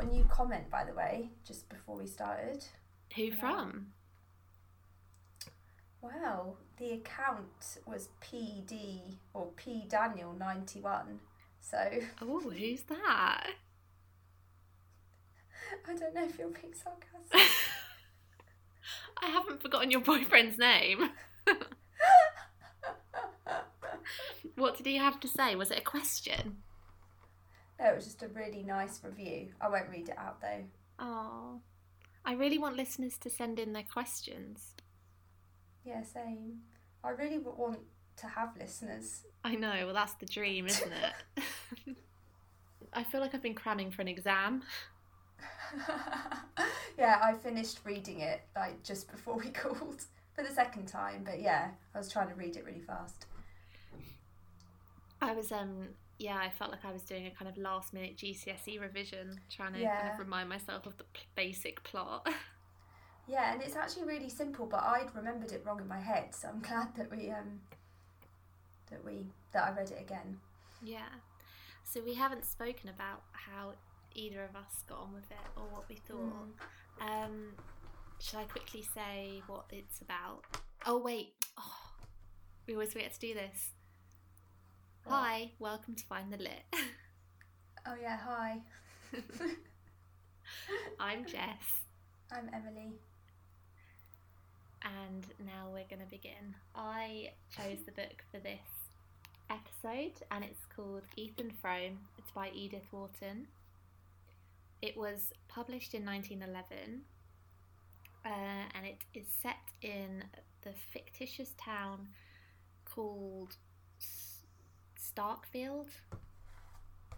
got a new comment, by the way, just before we started. Who from? Wow, the account was PD or P Daniel ninety one. So Oh, who's that? I don't know if you're being sarcastic. I haven't forgotten your boyfriend's name. what did he have to say? Was it a question? No, it was just a really nice review. I won't read it out though. Oh, I really want listeners to send in their questions. Yeah, same. I really want to have listeners. I know, well, that's the dream, isn't it? I feel like I've been cramming for an exam. yeah, I finished reading it like just before we called for the second time, but yeah, I was trying to read it really fast. I was, um, yeah, I felt like I was doing a kind of last minute GCSE revision, trying to kind of remind myself of the p- basic plot. Yeah, and it's actually really simple, but I'd remembered it wrong in my head, so I'm glad that we um that we that I read it again. Yeah. So we haven't spoken about how either of us got on with it or what we thought. Um, shall I quickly say what it's about? Oh wait. Oh, we always forget to do this. Hi, welcome to Find the Lit. Oh yeah, hi. I'm Jess, I'm Emily. and now we're going to begin. I chose the book for this episode, and it's called Ethan Frome. It's by Edith Wharton. It was published in 1911, uh, and it is set in the fictitious town called Starkfield.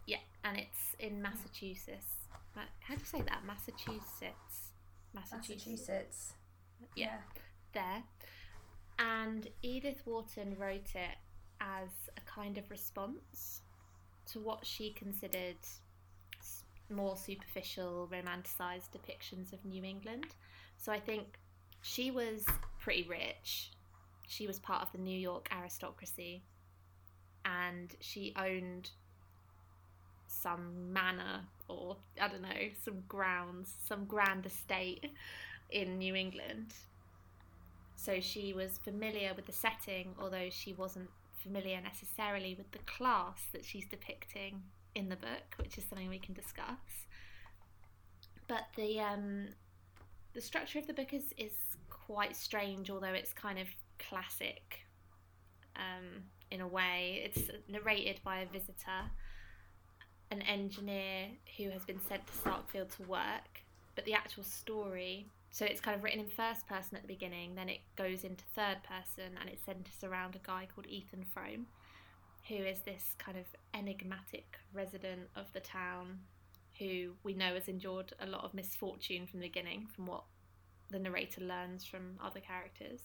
Yeah, and it's in Massachusetts. How do you say that? Massachusetts. Massachusetts. Yeah, there. And Edith Wharton wrote it as a kind of response to what she considered more superficial, romanticized depictions of New England. So I think she was pretty rich. She was part of the New York aristocracy and she owned some manor or I don't know, some grounds, some grand estate in New England. So she was familiar with the setting, although she wasn't familiar necessarily with the class that she's depicting in the book, which is something we can discuss. But the um, the structure of the book is is quite strange, although it's kind of classic um, in a way. It's narrated by a visitor, an engineer who has been sent to Starkfield to work, but the actual story. So it's kind of written in first person at the beginning, then it goes into third person, and it centers around a guy called Ethan Frome, who is this kind of enigmatic resident of the town, who we know has endured a lot of misfortune from the beginning, from what the narrator learns from other characters.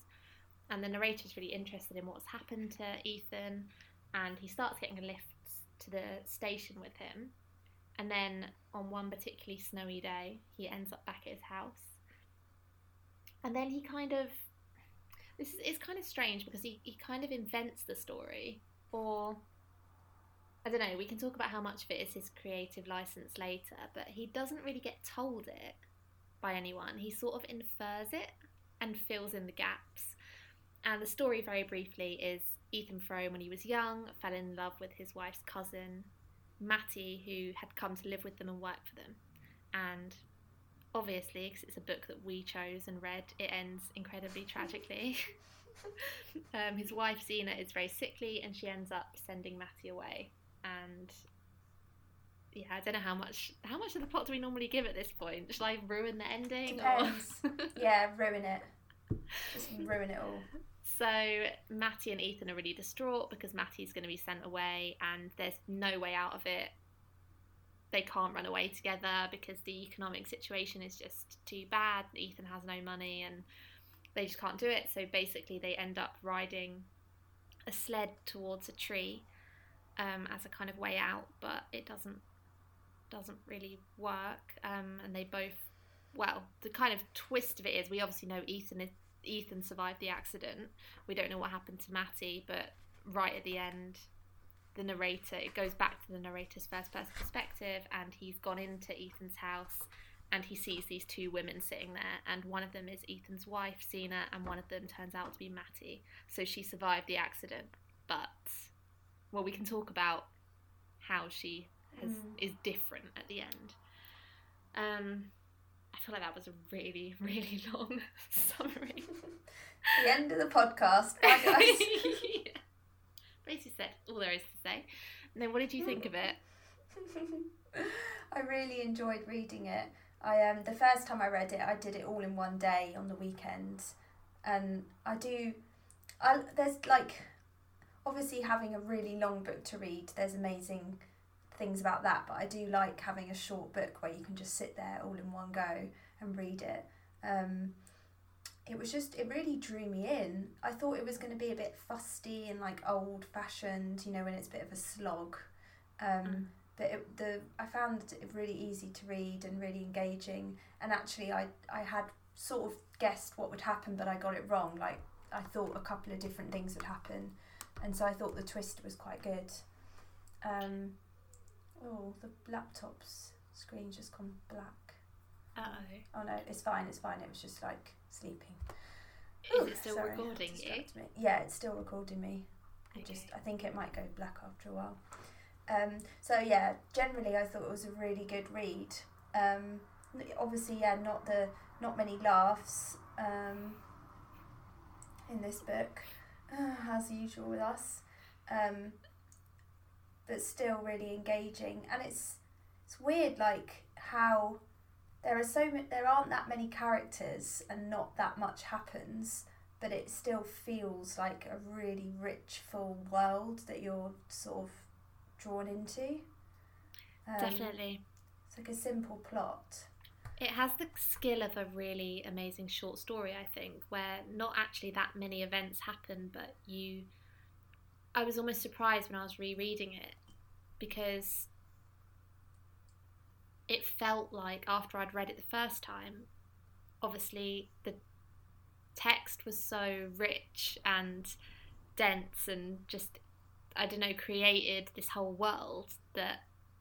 And the narrator is really interested in what's happened to Ethan, and he starts getting a lift to the station with him. And then on one particularly snowy day, he ends up back at his house. And then he kind of this is it's kind of strange because he, he kind of invents the story or I don't know, we can talk about how much of it is his creative license later, but he doesn't really get told it by anyone. He sort of infers it and fills in the gaps. And the story, very briefly, is Ethan Frome, when he was young, fell in love with his wife's cousin, Mattie, who had come to live with them and work for them. And obviously, because it's a book that we chose and read, it ends incredibly tragically. um, his wife, Zeena, is very sickly and she ends up sending Mattie away. And yeah, I don't know how much how much of the plot do we normally give at this point? Should I ruin the ending? or- Depends. yeah, ruin it. Just ruin it all. So Mattie and Ethan are really distraught because Mattie's going to be sent away and there's no way out of it. They can't run away together because the economic situation is just too bad. Ethan has no money and they just can't do it. So basically, they end up riding a sled towards a tree um, as a kind of way out, but it doesn't doesn't really work. Um, and they both, well, the kind of twist of it is we obviously know Ethan is Ethan survived the accident. We don't know what happened to Mattie, but right at the end, the narrator, it goes back to the narrator's first person perspective, and he's gone into Ethan's house and he sees these two women sitting there, and one of them is Ethan's wife, Zeena, and one of them turns out to be Mattie. So she survived the accident, but well, we can talk about how she has, Mm. is different at the end. Um, I feel like that was a really, really long summary. the end of the podcast. Bye, guys. yeah. Basically said all there is to say. And then what did you think of it? I really enjoyed reading it. I um the first time I read it, I did it all in one day on the weekend, and I do. I there's like, obviously having a really long book to read. There's amazing things about that, but I do like having a short book where you can just sit there all in one go and read it. Um, it was just it really drew me in. I thought it was going to be a bit fusty and like old fashioned, you know, when it's a bit of a slog. Um, Mm. but it, the I found it really easy to read and really engaging. And actually, I I had sort of guessed what would happen, but I got it wrong. Like I thought a couple of different things would happen, and so I thought the twist was quite good. Um, oh, the laptop's screen just gone black. Uh Oh no, it's fine. It's fine. It was just like sleeping. oh. Ooh, it still sorry, recording you? me. Yeah, it's still recording me. Okay. just I think it might go black after a while. Um, so yeah, generally I thought it was a really good read. Um, obviously, yeah, not the not many laughs um, in this book, as usual with us, um, but still really engaging. And it's it's weird, like how there are so ma- there aren't that many characters and not that much happens but it still feels like a really rich, full world that you're sort of drawn into. Um, Definitely. It's like a simple plot. It has the skill of a really amazing short story, I think, where not actually that many events happen, but you. I was almost surprised when I was rereading it because it felt like after I'd read it the first time, obviously the text was so rich and dense and just, I don't know, created this whole world that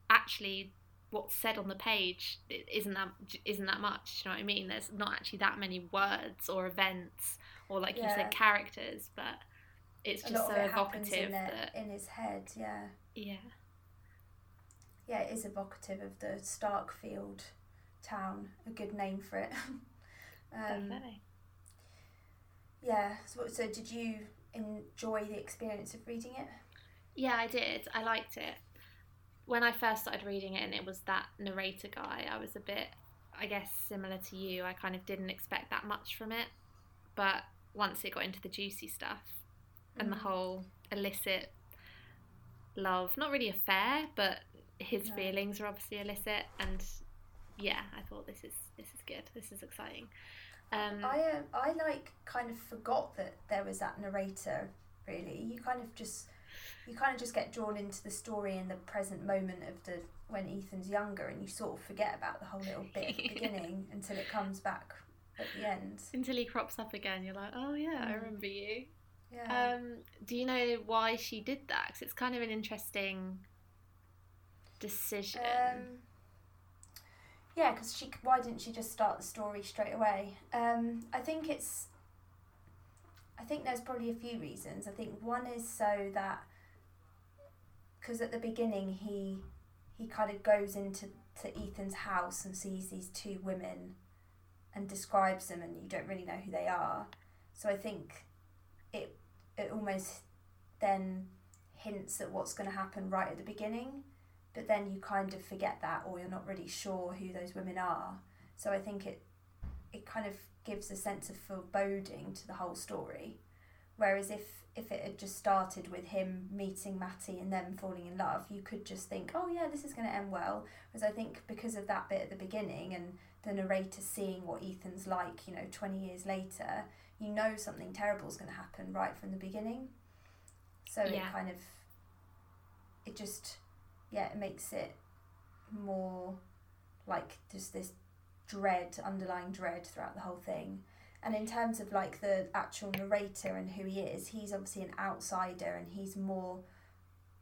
actually what's said on the page isn't that isn't that much. You know what I mean? There's not actually that many words or events or like you said characters, but it's a just so of it happens evocative in, that in his head, yeah. yeah, Yeah, it is evocative of the Starkfield town. A good name for it. um, definitely. yeah, so, so did you enjoy the experience of reading it? Yeah, I did. I liked it. When I first started reading it and it was that narrator guy, I was a bit, I guess, similar to you. I kind of didn't expect that much from it. But once it got into the juicy stuff and the whole illicit love, not really affair, but his No. feelings are obviously illicit. And yeah, I thought this is this is good. This is exciting. Um, I um, I like kind of forgot that there was that narrator. Really, you kind of just you kind of just get drawn into the story in the present moment of the when Ethan's younger, and you sort of forget about the whole little bit at the beginning until it comes back at the end. until he crops up again, you're like, oh yeah, I Mm. remember you. Yeah. Um, do you know why she did that? Because it's kind of an interesting decision. Um, yeah, because she. Why didn't she just start the story straight away? Um, I think it's. I think there's probably a few reasons. I think one is so that. Because at the beginning he, he kind of goes into to Ethan's house and sees these two women, and describes them, and you don't really know who they are. So I think, it it almost then hints at what's going to happen right at the beginning but then you kind of forget that or you're not really sure who those women are. So i think it it kind of gives a sense of foreboding to the whole story. Whereas if if it had just started with him meeting Mattie and them falling in love you could just think oh yeah this is going to end well. Whereas i think because of that bit at the beginning and the narrator seeing what ethan's like you know 20 years later you know something terrible is going to happen right from the beginning so Yeah. it kind of it just yeah it makes it more like just this dread underlying dread throughout the whole thing and in terms of like the actual narrator and who he is he's obviously an outsider and he's more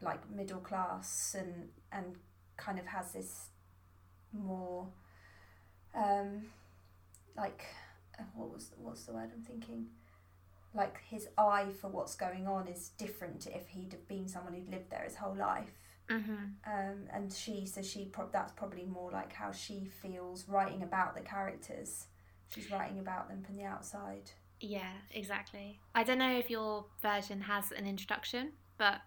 like middle class and and kind of has this more um like what was what's the word I'm thinking like his eye for what's going on is different if he'd have been someone who'd lived there his whole life Mm-hmm. um, and she so she pro- that's probably more like how she feels writing about the characters she's writing about them from the outside Yeah, exactly. I don't know if your version has an introduction, but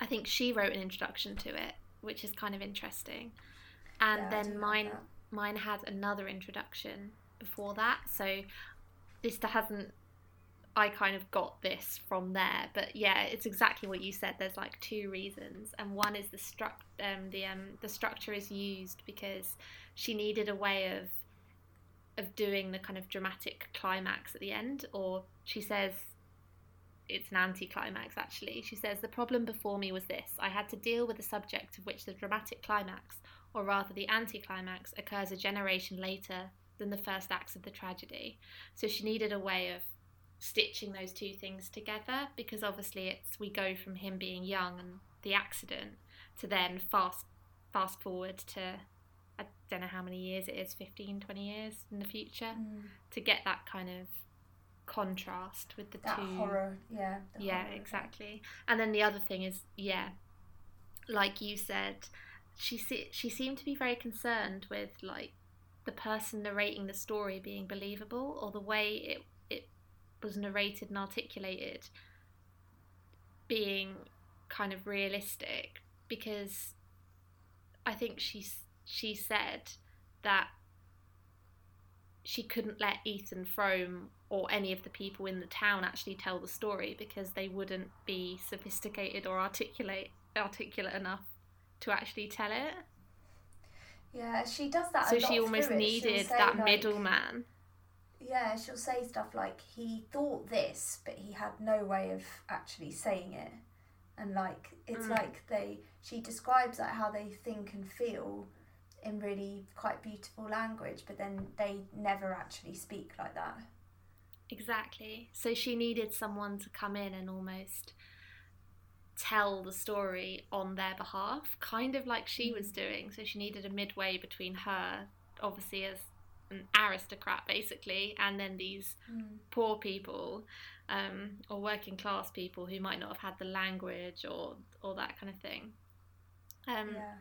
I think she wrote an introduction to it, which is kind of interesting. And Yeah, then mine mine had another introduction before that, so this hasn't I kind of got this from there, but yeah, it's exactly what you said. There's like two reasons, and one is the struct um, the um, the structure is used because she needed a way of of doing the kind of dramatic climax at the end, or she says it's an anti-climax actually. She says the problem before me was this: I had to deal with a subject of which the dramatic climax, or rather the anti-climax, occurs a generation later than the first acts of the tragedy. So she needed a way of stitching those two things together because obviously it's we go from him being young and the accident to then fast fast forward to I don't know how many years it is 15 20 years in the future Mm. to get that kind of contrast with the that two horror yeah yeah horror exactly and then the other thing is yeah like you said she se- she seemed to be very concerned with like the person narrating the story being believable or the way it it was narrated and articulated being kind of realistic because I think she she said that she couldn't let Ethan Frome or any of the people in the town actually tell the story because they wouldn't be sophisticated or articulate articulate enough to actually tell it. Yeah she does that a so lot she almost through it. She'll needed that like- middleman. yeah she'll say stuff like he thought this but he had no way of actually saying it and like it's Mm. like they she describes like how they think and feel in really quite beautiful language but then they never actually speak like that Exactly. So she needed someone to come in and almost tell the story on their behalf, kind of like she was doing. So she needed a midway between her, obviously as an aristocrat basically, and then these poor people um, or working class people who might not have had the language or or that kind of thing. Um, yeah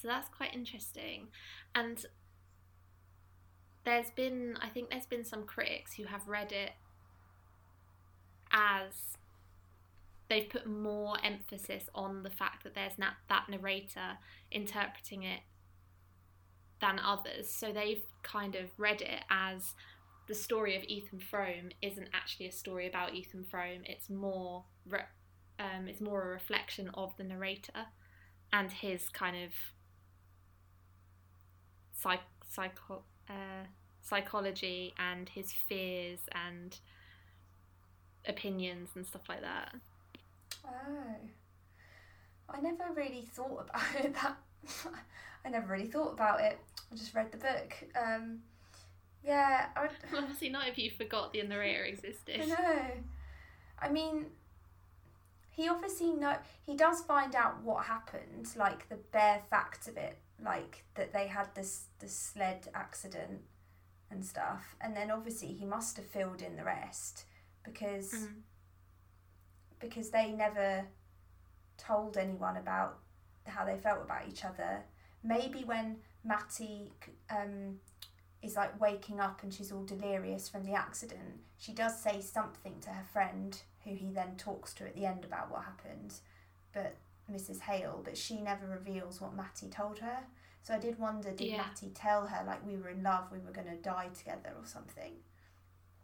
so that's quite interesting. And there's been, I think there's been some critics who have read it as they've put more emphasis on the fact that there's that narrator interpreting it than others. So they've kind of read it as the story of Ethan Frome isn't actually a story about Ethan Frome. It's more, re- um, it's more a reflection of the narrator and his kind of psych, psycho, uh, psychology and his fears and opinions and stuff like that. Oh, I never really thought about it. That I never really thought about it. I just read the book. Um, yeah, I, Obviously, not if you forgot the narrator existed. I know. I mean, he obviously know he does find out what happened, like the bare facts of it, like that they had this the sled accident and stuff, and then obviously he must have filled in the rest because Mm. Because they never told anyone about how they felt about each other. Maybe when Mattie um, is like waking up and she's all delirious from the accident, she does say something to her friend who he then talks to at the end about what happened, but Mrs. Hale, but she never reveals what Mattie told her. So I did wonder, did Yeah. Mattie tell her like we were in love, we were going to die together or something?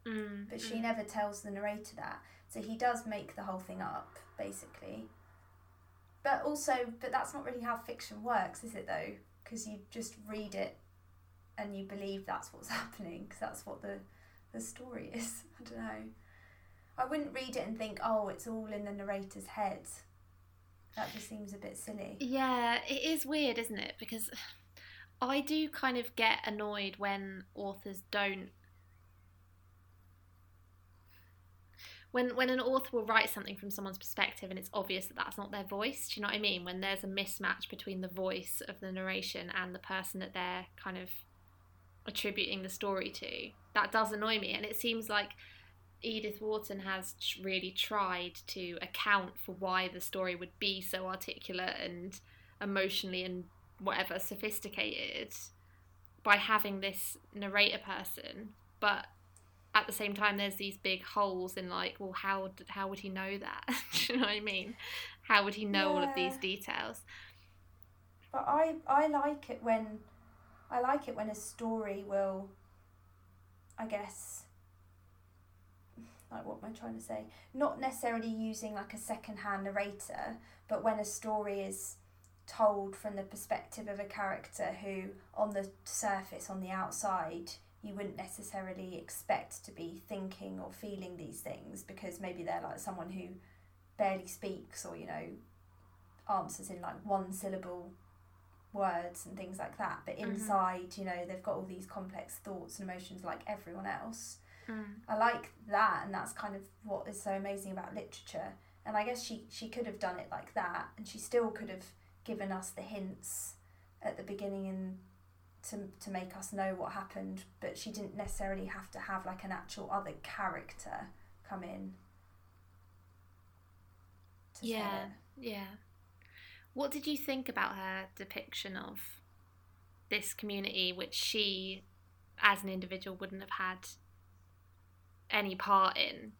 Mm, But she mm. never tells the narrator that. So he does make the whole thing up, basically. But also, but that's not really how fiction works, is it though? Because you just read it and you believe that's what's happening, because that's what the, the story is. I don't know. I wouldn't read it and think, oh, it's all in the narrator's head. That just seems a bit silly. Yeah, it is weird, isn't it? Because I do kind of get annoyed when authors don't when when an author will write something from someone's perspective and it's obvious that that's not their voice do you know what i mean? When there's a mismatch between the voice of the narration and the person that they're kind of attributing the story to that does annoy me. And it seems like edith wharton has really tried to account for why the story would be so articulate and emotionally and whatever sophisticated by having this narrator person but at the same time there's these big holes in like well how how would he know that? Do you know what i mean? How would he know yeah. all of these details? But i i like it when i like it when a story will i guess like what am i trying to say? Not necessarily using like a second hand narrator but when a story is told from the perspective of a character who on the surface on the outside you wouldn't necessarily expect to be thinking or feeling these things because maybe they're like someone who barely speaks or you know answers in like one syllable words and things like that but mm-hmm. inside mm-hmm. you know they've got all these complex thoughts and emotions like everyone else mm. i like that and that's kind of what is so amazing about literature and i guess she she could have done it like that and she still could have given us the hints at the beginning and to to make us know what happened, but she didn't necessarily have to have like an actual other character come in. yeah, yeah. What did you think about her depiction of this community, which she, as an individual, wouldn't have had any part in?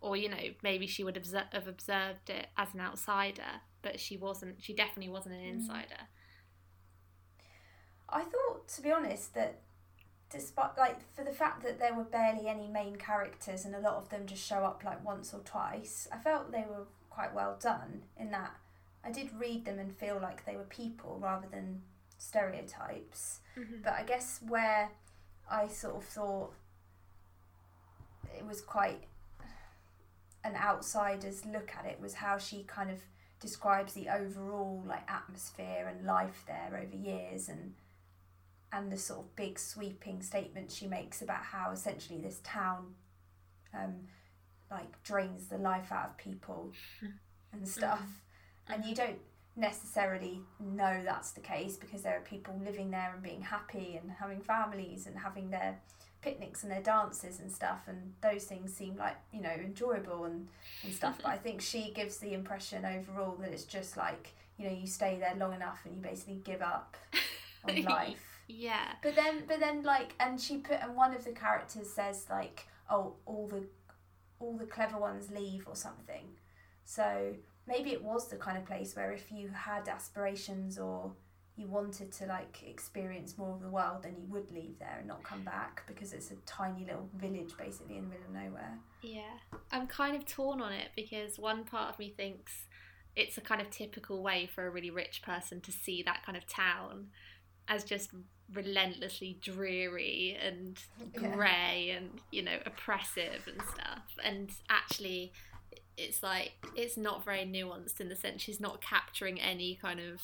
Or, you know, maybe she would have observed it as an outsider, but she wasn't, she definitely wasn't an mm. insider. Mm. I thought, to be honest, that despite like for the fact that there were barely any main characters and a lot of them just show up like once or twice, I felt they were quite well done in that I did read them and feel like they were people rather than stereotypes. Mm-hmm. But I guess where I sort of thought it was quite an outsider's look at it was how she kind of describes the overall like atmosphere and life there over years and and the sort of big sweeping statements she makes about how essentially this town um, like drains the life out of people and stuff. Mm-hmm. and you don't necessarily know that's the case because there are people living there and being happy and having families and having their picnics and their dances and stuff and those things seem like you know enjoyable and, and stuff. But i think she gives the impression overall that it's just like you know you stay there long enough and you basically give up on life yeah. But then, but then, like, and she put, and one of the characters says like, "Oh, all the, all the clever ones leave" or something. So maybe it was the kind of place where if you had aspirations or you wanted to like experience more of the world, then you would leave there and not come back because it's a tiny little village basically in the middle of nowhere. Yeah, I'm kind of torn on it because one part of me thinks it's a kind of typical way for a really rich person to see that kind of town as just relentlessly dreary and grey yeah. and you know oppressive and stuff and actually it's like it's not very nuanced in the sense she's not capturing any kind of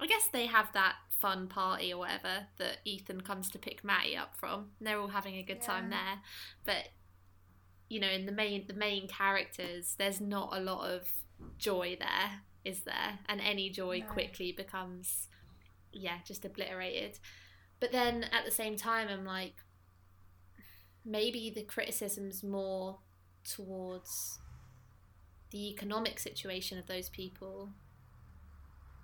I guess they have that fun party or whatever that Ethan comes to pick Mattie up from. And they're all having a good yeah. time there. But you know, in the main the main characters, there's not a lot of joy there, is there? And any joy no. quickly becomes yeah, just obliterated. But then at the same time, I'm like, maybe the criticism's more towards the economic situation of those people.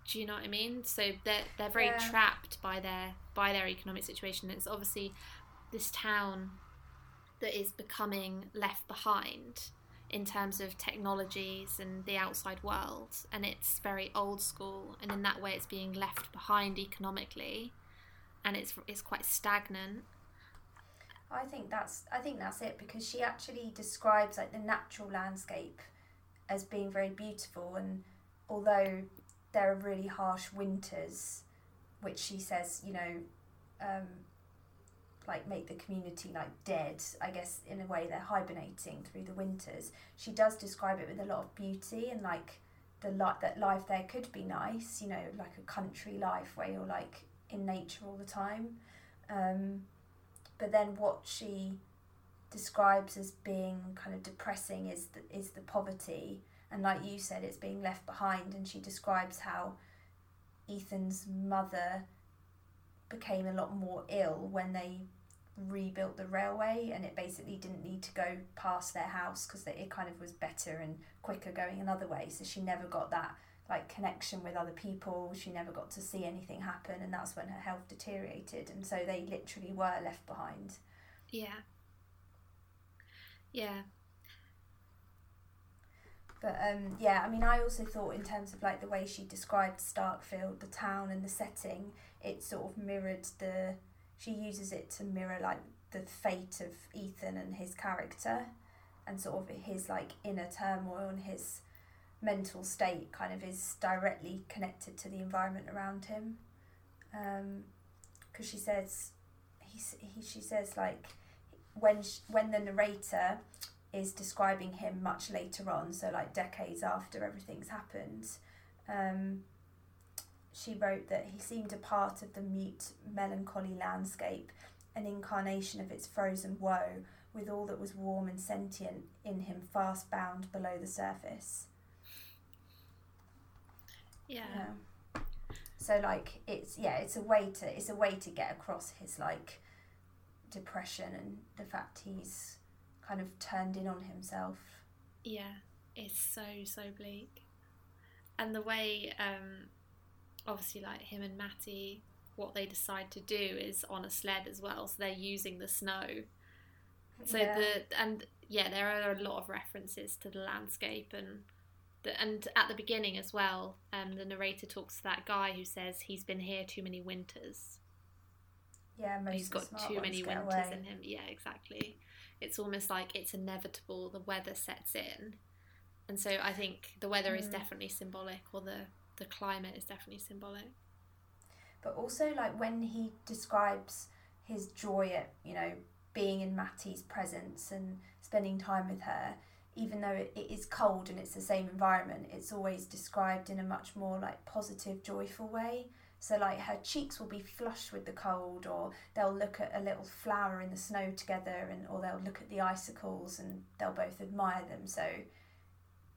Do you know what I mean? So they're they're very yeah. trapped by their by their economic situation. It's obviously this town that is becoming left behind in terms of technologies and the outside world and it's very old school and in that way it's being left behind economically and it's it's quite stagnant. I think that's I think that's it because she actually describes like the natural landscape as being very beautiful and although there are really harsh winters which she says you know um, like make the community like dead i guess in a way they're hibernating through the winters. She does describe it with a lot of beauty and like the life that life there could be nice you know like a country life where you're like in nature all the time. Um, but then what she describes as being kind of depressing is the, is the poverty. And like you said it's being left behind. And she describes how Ethan's mother became a lot more ill when they rebuilt the railway and it basically didn't need to go past their house because it kind of was better and quicker going another way. So she never got that like connection with other people. She never got to see anything happen and that's when her health deteriorated. And so they literally were left behind. Yeah. Yeah. But um, yeah i mean i also thought in terms of like the way she described starkfield the town and the setting it sort of mirrored the she uses it to mirror like the fate of ethan and his character and sort of his like inner turmoil and his mental state kind of is directly connected to the environment around him because um, she says he, he she says like when she, when the narrator is describing him much later on, so like decades after everything's happened. Um, she wrote that he seemed a part of the mute, melancholy landscape, an incarnation of its frozen woe, with all that was warm and sentient in him fast bound below the surface. Yeah. yeah. So like it's yeah, it's a way to it's a way to get across his like depression and the fact he's kind of turned in on himself. Yeah, it's so so bleak, and the way um, obviously like him and Mattie, what they decide to do is on a sled as well, so they're using the snow. So yeah. the and yeah, there are a lot of references to the landscape and. The, and at the beginning as well, um, the narrator talks to that guy who says he's been here too many winters. Yeah, he's got too many winters away. in him. Yeah, exactly it's almost like it's inevitable the weather sets in and so i think the weather mm. is definitely symbolic or the the climate is definitely symbolic but also like when he describes his joy at you know being in Mattie's presence and spending time with her even though it, it is cold and it's the same environment it's always described in a much more like positive joyful way so like her cheeks will be flushed with the cold, or they'll look at a little flower in the snow together, and or they'll look at the icicles and they'll both admire them. So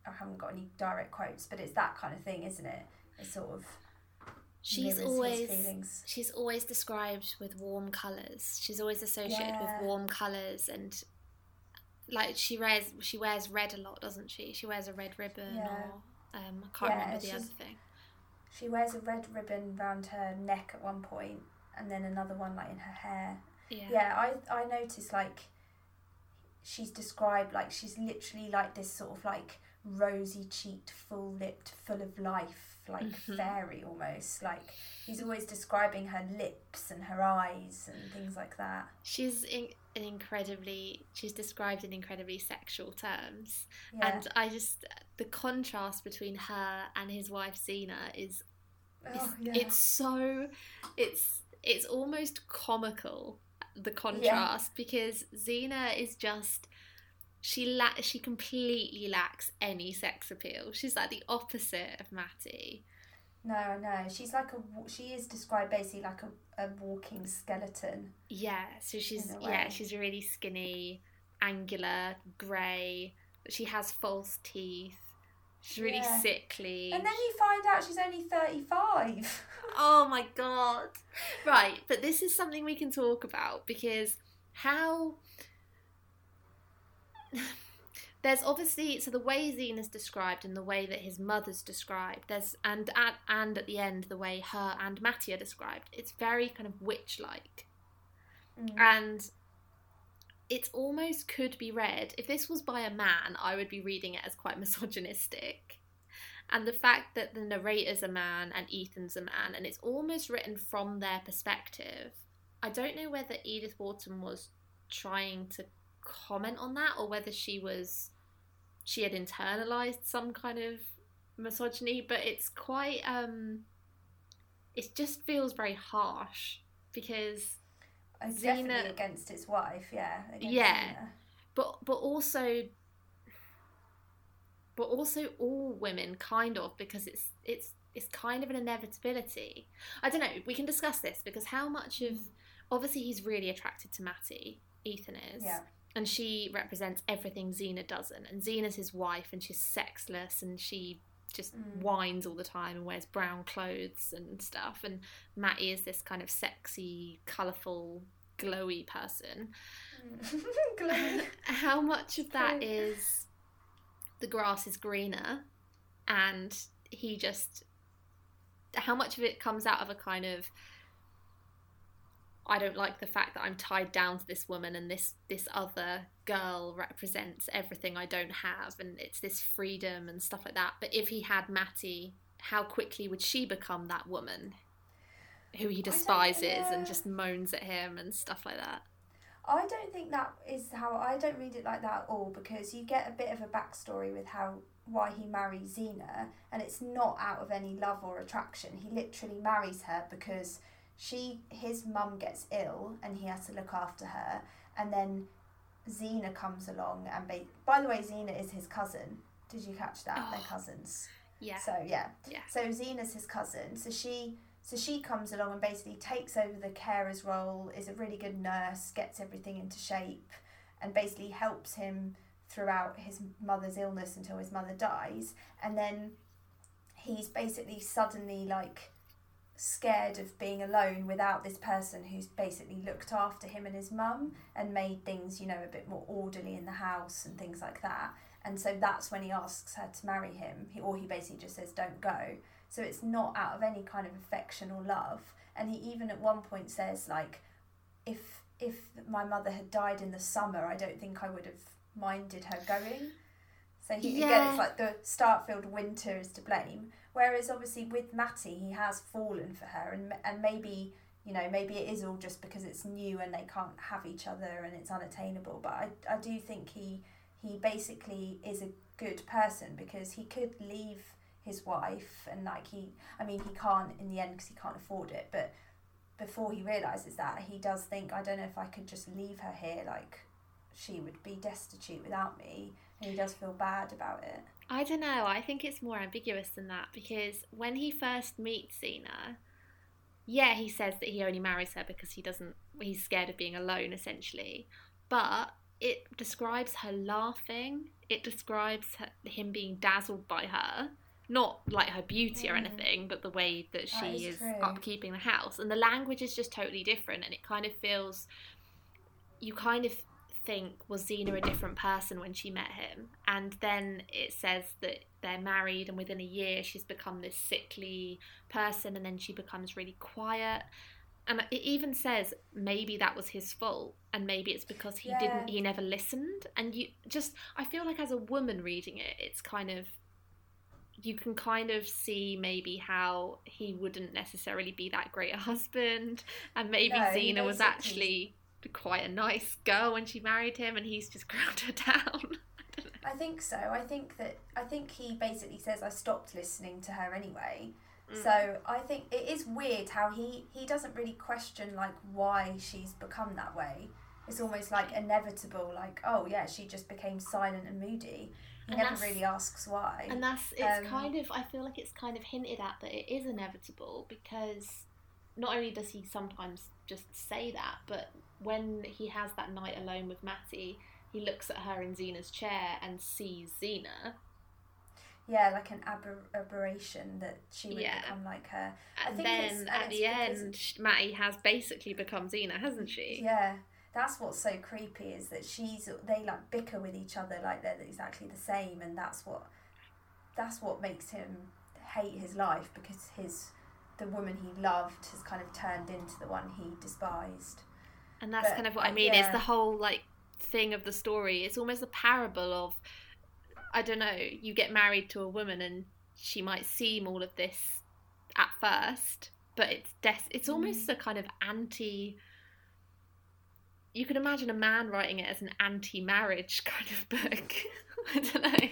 I haven't got any direct quotes, but it's that kind of thing, isn't it? It's sort of she's always she's always described with warm colours. She's always associated yeah. with warm colours and like she wears she wears red a lot, doesn't she? She wears a red ribbon yeah. or um, I can't yeah, remember the other thing. She wears a red ribbon round her neck at one point, and then another one like in her hair. Yeah. Yeah, I I noticed like she's described like she's literally like this sort of like rosy cheeked, full lipped, full of life, like mm-hmm. fairy almost. Like he's always describing her lips and her eyes and things like that. She's in, an incredibly she's described in incredibly sexual terms, yeah. and I just the contrast between her and his wife Zeena is oh, yeah. it's so it's it's almost comical the contrast yeah. because Zeena is just she la- she completely lacks any sex appeal. She's like the opposite of Mattie. No, no, she's like a she is described basically like a, a walking skeleton. Yeah, so she's yeah, she's really skinny, angular, grey. She has false teeth. She's really yeah. sickly. And then you find out she's only 35. oh my god. Right, but this is something we can talk about because how. There's obviously so the way Zine is described and the way that his mother's described there's and at and at the end the way her and Mattie are described it's very kind of witch like mm. and it almost could be read if this was by a man I would be reading it as quite misogynistic. And the fact that the narrator's a man and Ethan's a man and it's almost written from their perspective. I don't know whether Edith Wharton was trying to comment on that or whether she was she had internalized some kind of misogyny but it's quite um it just feels very harsh because it's Zeena against his wife yeah yeah Zeena. but but also but also all women kind of because it's it's it's kind of an inevitability i don't know we can discuss this because how much of mm. obviously he's really attracted to mattie ethan is yeah and she represents everything Zeena doesn't. And Zeena's his wife, and she's sexless, and she just Mm. whines all the time and wears brown clothes and stuff. And Mattie is this kind of sexy, colourful, glowy person. Glowy. How much of that is the grass is greener, and he just how much of it comes out of a kind of I don't like the fact that I'm tied down to this woman and this this other girl represents everything I don't have and it's this freedom and stuff like that. But if he had Mattie, how quickly would she become that woman who he despises yeah. and just moans at him and stuff like that? I don't think that is how I don't read it like that at all because you get a bit of a backstory with how why he marries Zeena and it's not out of any love or attraction. He literally marries her because she his mum gets ill and he has to look after her and then Zeena comes along and ba- by the way Zeena is his cousin. Did you catch that? They're Oh. cousins. Yeah. So yeah. Yeah. So Zeena's his cousin. So she so she comes along and basically takes over the carer's role, is a really good nurse, gets everything into shape, and basically helps him throughout his mother's illness until his mother dies. And then he's basically suddenly like scared of being alone without this person who's basically looked after him and his mum and made things, you know, a bit more orderly in the house and things like that. And so that's when he asks her to marry him, he, or he basically just says, don't go. So it's not out of any kind of affection or love. And he even at one point says, like, if if my mother had died in the summer, I don't think I would have minded her going. So he, again, it's like the Starkfield winter is to blame. Whereas obviously with Mattie, he has fallen for her, and and maybe you know maybe it is all just because it's new and they can't have each other and it's unattainable. But I I do think he he basically is a good person because he could leave his wife and like he I mean he can't in the end because he can't afford it, but before he realizes that he does think I don't know if I could just leave her here like she would be destitute without me and he does feel bad about it. I don't know. I think it's more ambiguous than that because when he first meets Zeena, yeah, he says that he only marries her because he doesn't. He's scared of being alone, essentially. But it describes her laughing. It describes her, him being dazzled by her, not like her beauty or Mm. anything, but the way that That she is is upkeeping the house. And the language is just totally different, and it kind of feels. You kind of think was Zeena a different person when she met him, and then it says that they're married, and within a year she's become this sickly person, and then she becomes really quiet. And it even says maybe that was his fault, and maybe it's because he Yeah. didn't, he never listened. And you just, I feel like as a woman reading it, it's kind of, you can kind of see maybe how he wouldn't necessarily be that great a husband, and maybe No, Zeena was actually quite a nice girl when she married him, and he's just ground her down. I think so. I think that I think he basically says I stopped listening to her anyway. Mm. So I think it is weird how he he doesn't really question like why she's become that way. It's almost like inevitable. Like oh yeah, she just became silent and moody. He And never really asks why. And that's it's Um, kind of I feel like it's kind of hinted at that it is inevitable because not only does he sometimes just say that, but when he has that night alone with Mattie, he looks at her in Zeena's chair and sees Zeena. yeah, like an aber- aberration that she would Yeah. become like her. I And think then and at the end, Mattie has basically become Zeena, hasn't she? Yeah, that's what's so creepy is that she's they like bicker with each other like they're exactly the same, and that's what that's what makes him hate his life because his the woman he loved has kind of turned into the one he despised. And that's But, kind of what I mean. Is yeah. the whole like thing of the story. It's almost a parable of I don't know. You get married to a woman, and she might seem all of this at first, but it's des- It's mm. almost a kind of anti. You could imagine a man writing it as an anti-marriage kind of book. I don't know.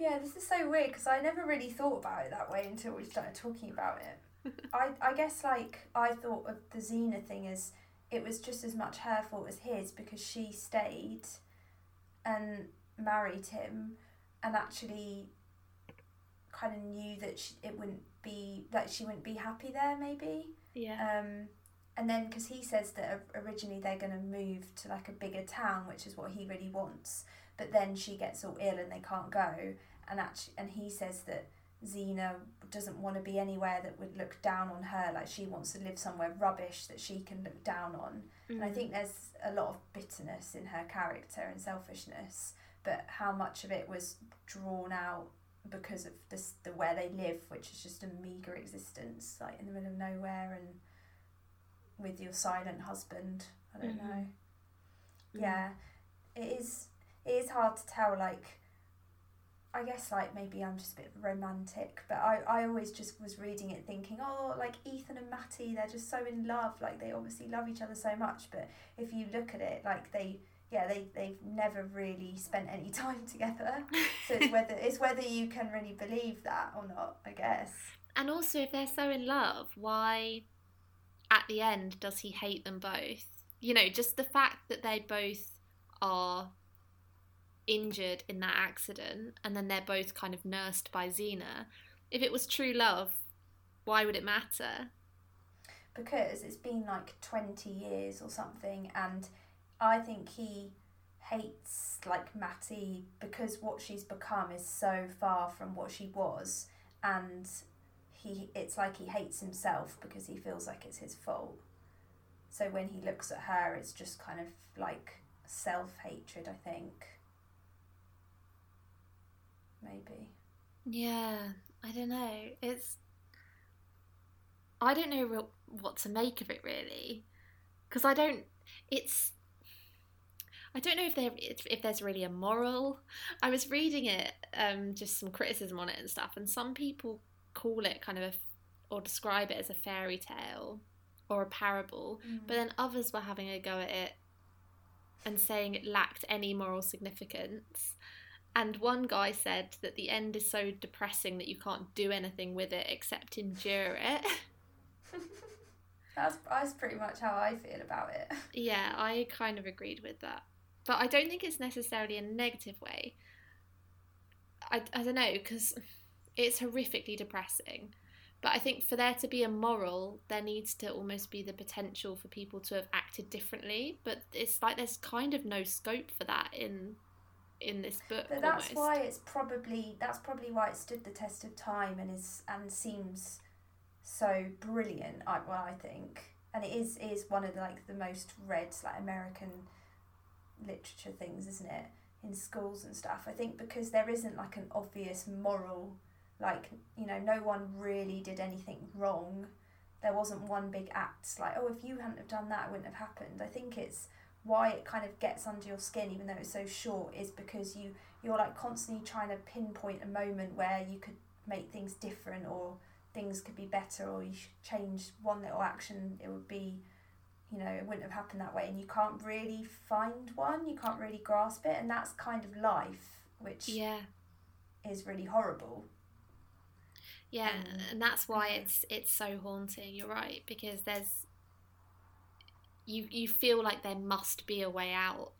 Yeah, this is so weird because I never really thought about it that way until we started talking about it. I I guess like I thought of the Zeena thing as it was just as much her fault as his because she stayed and married him and actually kind of knew that she, it wouldn't be that she wouldn't be happy there maybe Yeah. um and then because he says that originally they're going to move to like a bigger town, which is what he really wants, but then she gets all ill and they can't go, and actually, and he says that Zeena doesn't want to be anywhere that would look down on her, like she wants to live somewhere rubbish that she can look down on. Mm. And I mm. think there's a lot of bitterness in her character and selfishness, but how much of it was drawn out because of this the where they live, which is just a meager existence, like in the middle of nowhere and with your silent husband. I don't mm-hmm. know. Mm-hmm. Yeah, it is. It is hard to tell. Like, I guess like maybe I'm just a bit romantic, but I I always just was reading it thinking, oh, like Ethan and Mattie, they're just so in love. Like they obviously love each other so much. But if you look at it, like they yeah they they've never really spent any time together so it's whether it's whether you can really believe that or not i guess and also if they're so in love why at the end does he hate them both you know just the fact that they both are injured in that accident and then they're both kind of nursed by Zeena if it was true love why would it matter because it's been like 20 years or something and I think he hates like Mattie because what she's become is so far from what she was and he it's like he hates himself because he feels like it's his fault. So when he looks at her it's just kind of like self-hatred, I think. Maybe. Yeah, I don't know. It's I don't know what to make of it really because I don't it's I don't know if there if there's really a moral. I was reading it, um, just some criticism on it and stuff, and some people call it kind of a, or describe it as a fairy tale or a parable, mm. but then others were having a go at it and saying it lacked any moral significance. And one guy said that the end is so depressing that you can't do anything with it except endure it. that's that's pretty much how I feel about it. Yeah, I kind of agreed with that but I don't think it's necessarily a negative way. I, I don't know because it's horrifically depressing. But I think for there to be a moral, there needs to almost be the potential for people to have acted differently. But it's like there's kind of no scope for that in in this book. But that's almost. why it's probably that's probably why it stood the test of time and is and seems so brilliant. I well I think, and it is is one of the, like the most read like American literature things, isn't it? In schools and stuff. I think because there isn't like an obvious moral, like, you know, no one really did anything wrong. There wasn't one big act like, oh, if you hadn't have done that, it wouldn't have happened. I think it's why it kind of gets under your skin, even though it's so short, is because you you're like constantly trying to pinpoint a moment where you could make things different or things could be better or you should change one little action. It would be you know, it wouldn't have happened that way, and you can't really find one, you can't really grasp it, and that's kind of life, which yeah. is really horrible. Yeah, um, and that's why it's it's so haunting. You're right because there's you you feel like there must be a way out,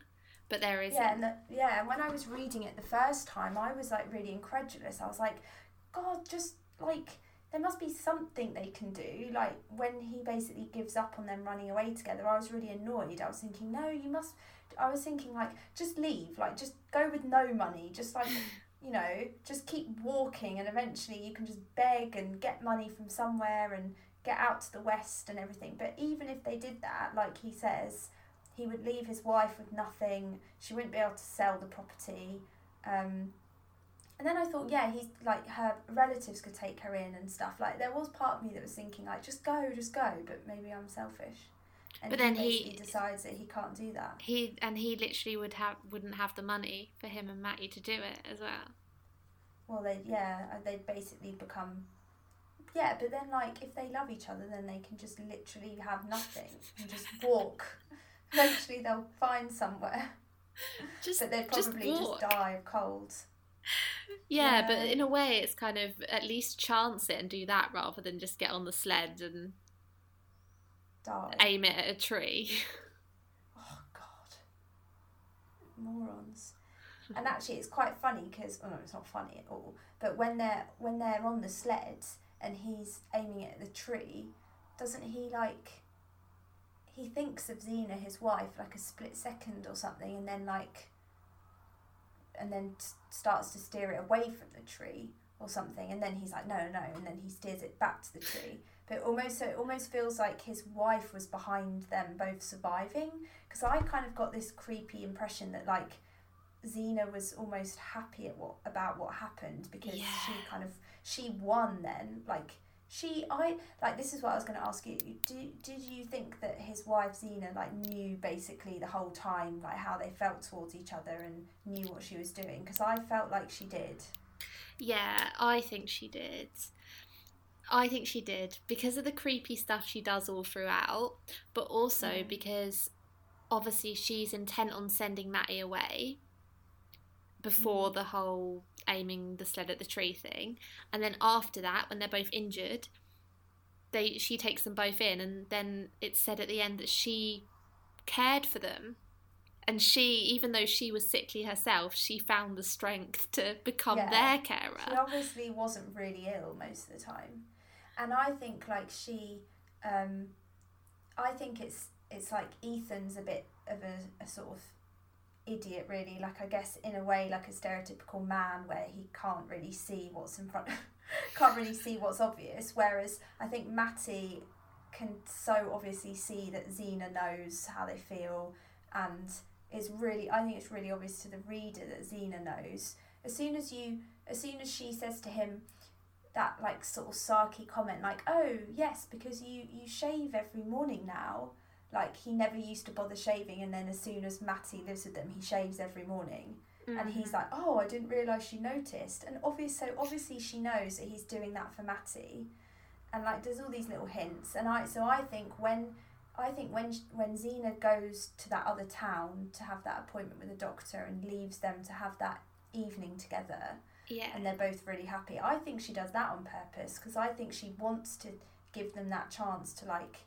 but there isn't. Yeah, and the, yeah. And when I was reading it the first time, I was like really incredulous. I was like, God, just like there must be something they can do. Like when he basically gives up on them running away together, I was really annoyed. I was thinking, no, you must. I was thinking like, just leave. Like just go with no money. Just like. you know, just keep walking, and eventually you can just beg and get money from somewhere and get out to the west and everything. But even if they did that, like he says, he would leave his wife with nothing. She wouldn't be able to sell the property. Um, and then I thought, yeah, he's like her relatives could take her in and stuff. Like there was part of me that was thinking, like, just go, just go. But maybe I'm selfish. And but then he, decides that he can't do that. He and he literally would have wouldn't have the money for him and Mattie to do it as well. Well, they yeah, uh, they basically become yeah, but then like if they love each other, then they can just literally have nothing and just walk. Eventually, they'll find somewhere. Just, but they'd probably just, just die of cold yeah, yeah, but in a way, it's kind of at least chance it and do that rather than just get on the sled and Die. aim it at a tree. Oh God, morons! And actually, it's quite funny because oh no, it's not funny at all. But when they're when they're on the sled and he's aiming it at the tree, doesn't he like he thinks of Zeena, his wife, like a split second or something, and then like, and then t- starts to steer it away from the tree or something, and then he's like, no, no, and then he steers it back to the tree. But almost, so it almost feels like his wife was behind them both surviving, because I kind of got this creepy impression that like Zeena was almost happy at what about what happened because Yeah. she kind of she won then like she I like this is what I was going to ask you did, did you think that his wife Zeena like knew basically the whole time like how they felt towards each other and knew what she was doing because I felt like she did Yeah, I think she did. I think she did because of the creepy stuff she does all throughout, but also Mm. because obviously she's intent on sending Mattie away before the whole aiming the sled at the tree thing. And then after that, when they're both injured, they she takes them both in and then it's said at the end that she cared for them. And she, even though she was sickly herself, she found the strength to become Yeah. their carer. She obviously wasn't really ill most of the time, and I think like she, um, I think it's it's like Ethan's a bit of a, a sort of idiot really. Like I guess in a way like a stereotypical man where he can't really see what's in front of can't really see what's obvious. Whereas I think Mattie can so obviously see that Zeena knows how they feel and is really I think it's really obvious to the reader that Zeena knows. As soon as you as soon as she says to him that like sort of sarky comment like oh yes because you you shave every morning now like he never used to bother shaving and then as soon as Mattie lives with them he shaves every morning and he's mm-hmm. like oh I didn't realise she noticed and obvious so obviously she knows that he's doing that for Mattie and like there's all these little hints and I so I think when I think when when Zeena goes to that other town to have that appointment with the doctor and leaves them to have that evening together yeah. and they're both really happy. I think she does that on purpose because I think she wants to give them that chance to like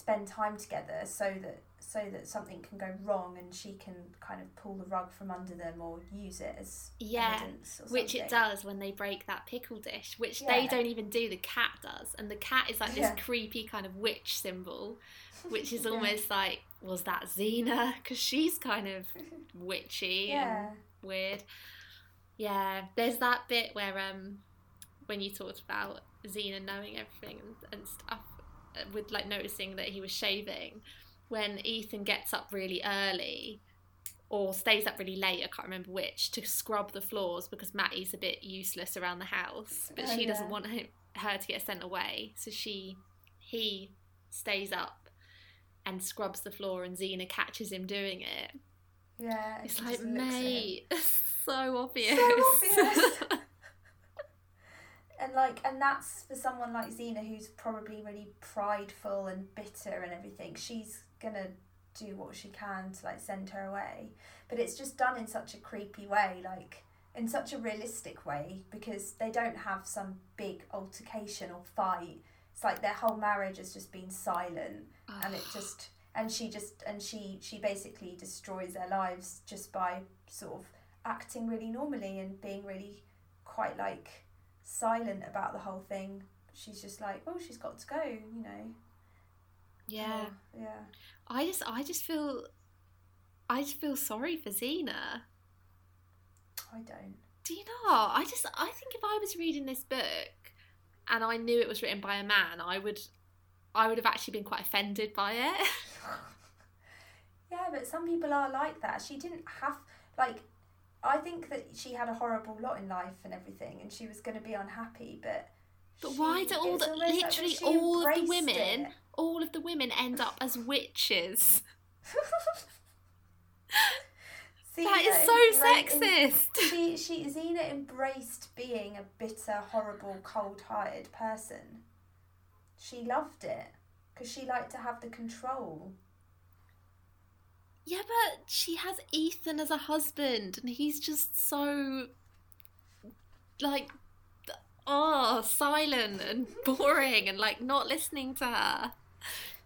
spend time together so that so that something can go wrong and she can kind of pull the rug from under them or use it as Yeah, evidence or Which it does when they break that pickle dish, which they don't even do, the cat does. And the cat is like this Yeah. creepy kind of witch symbol, which is Yeah. almost like, was that Zeena? Because she's kind of witchy yeah and weird. Yeah, there's that bit where, um, when you talked about Zeena knowing everything and, and stuff, with like noticing that he was shaving, when Ethan gets up really early or stays up really late, I can't remember which, to scrub the floors because Mattie's a bit useless around the house, but Oh, she doesn't want him, her to get sent away, so she he stays up and scrubs the floor, and Zeena catches him doing it. yeah It's like, just looks at him. mate, so obvious. obvious. and like and that's for someone like Zeena who's probably really prideful and bitter and everything. She's gonna do what she can to like send her away. But it's just done in such a creepy way like in such a realistic way because they don't have some big altercation or fight. It's like their whole marriage has just been silent and it just and she just and she she basically destroys their lives just by sort of acting really normally and being really quite like silent about the whole thing she's just like oh she's got to go you know yeah. Oh, yeah I just, I just feel, I just feel sorry for Zeena. i don't Do you not? I just, I think if I was reading this book and I knew it was written by a man, I would, I would have actually been quite offended by it. yeah but some people are like that she didn't have like i think that she had a horrible lot in life and everything and she was going to be unhappy but But she- why do all the, almost like literally all of the women, it. all of the women end up as witches? that is so sexist. she she Zeena embraced being a bitter, horrible, cold-hearted person. She loved it because she liked to have the control. Yeah, but she has Ethan as a husband, and he's just so like oh silent and boring and like not listening to her.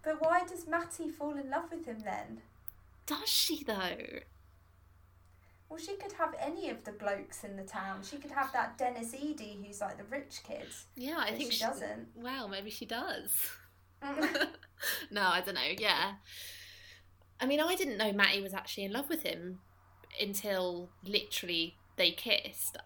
But why does Mattie fall in love with him then? Does she though? Well, she could have any of the blokes in the town. She could have that Denis Eady, who's like the rich kid. Yeah, I think she doesn't. Well, maybe she does. no, I don't know. Yeah. I mean, I didn't know Mattie was actually in love with him until literally they kissed.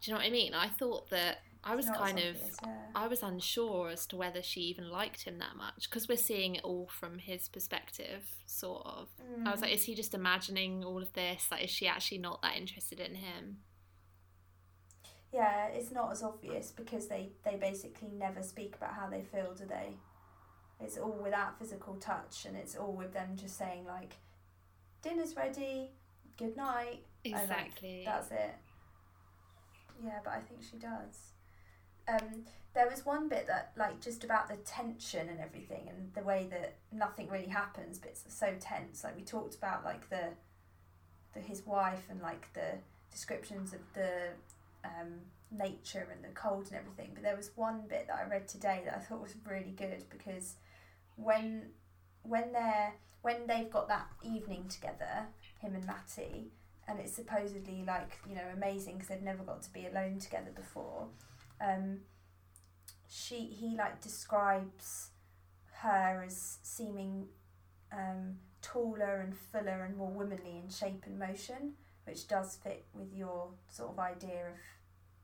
Do you know what I mean? I thought that I was kind of obvious, yeah. I was unsure as to whether she even liked him that much because we're seeing it all from his perspective, sort of. I was Mm. like, is he just imagining all of this? Like, is she actually not that interested in him? Yeah, it's not as obvious because they, they basically never speak about how they feel, do they? It's all without physical touch and it's all with them just saying, like, dinner's ready, good night, I like- Exactly. that's it. Yeah, but I think she does. Um, there was one bit that, like, just about the tension and everything and the way that nothing really happens, but it's so tense. Like, we talked about, like, the, the his wife and, like, the descriptions of the um, nature and the cold and everything. But there was one bit that I read today that I thought was really good because when when they're when they've got that evening together, him and Mattie, and it's supposedly like you know amazing because they've never got to be alone together before. Um, she he like describes her as seeming um, taller and fuller and more womanly in shape and motion, which does fit with your sort of idea of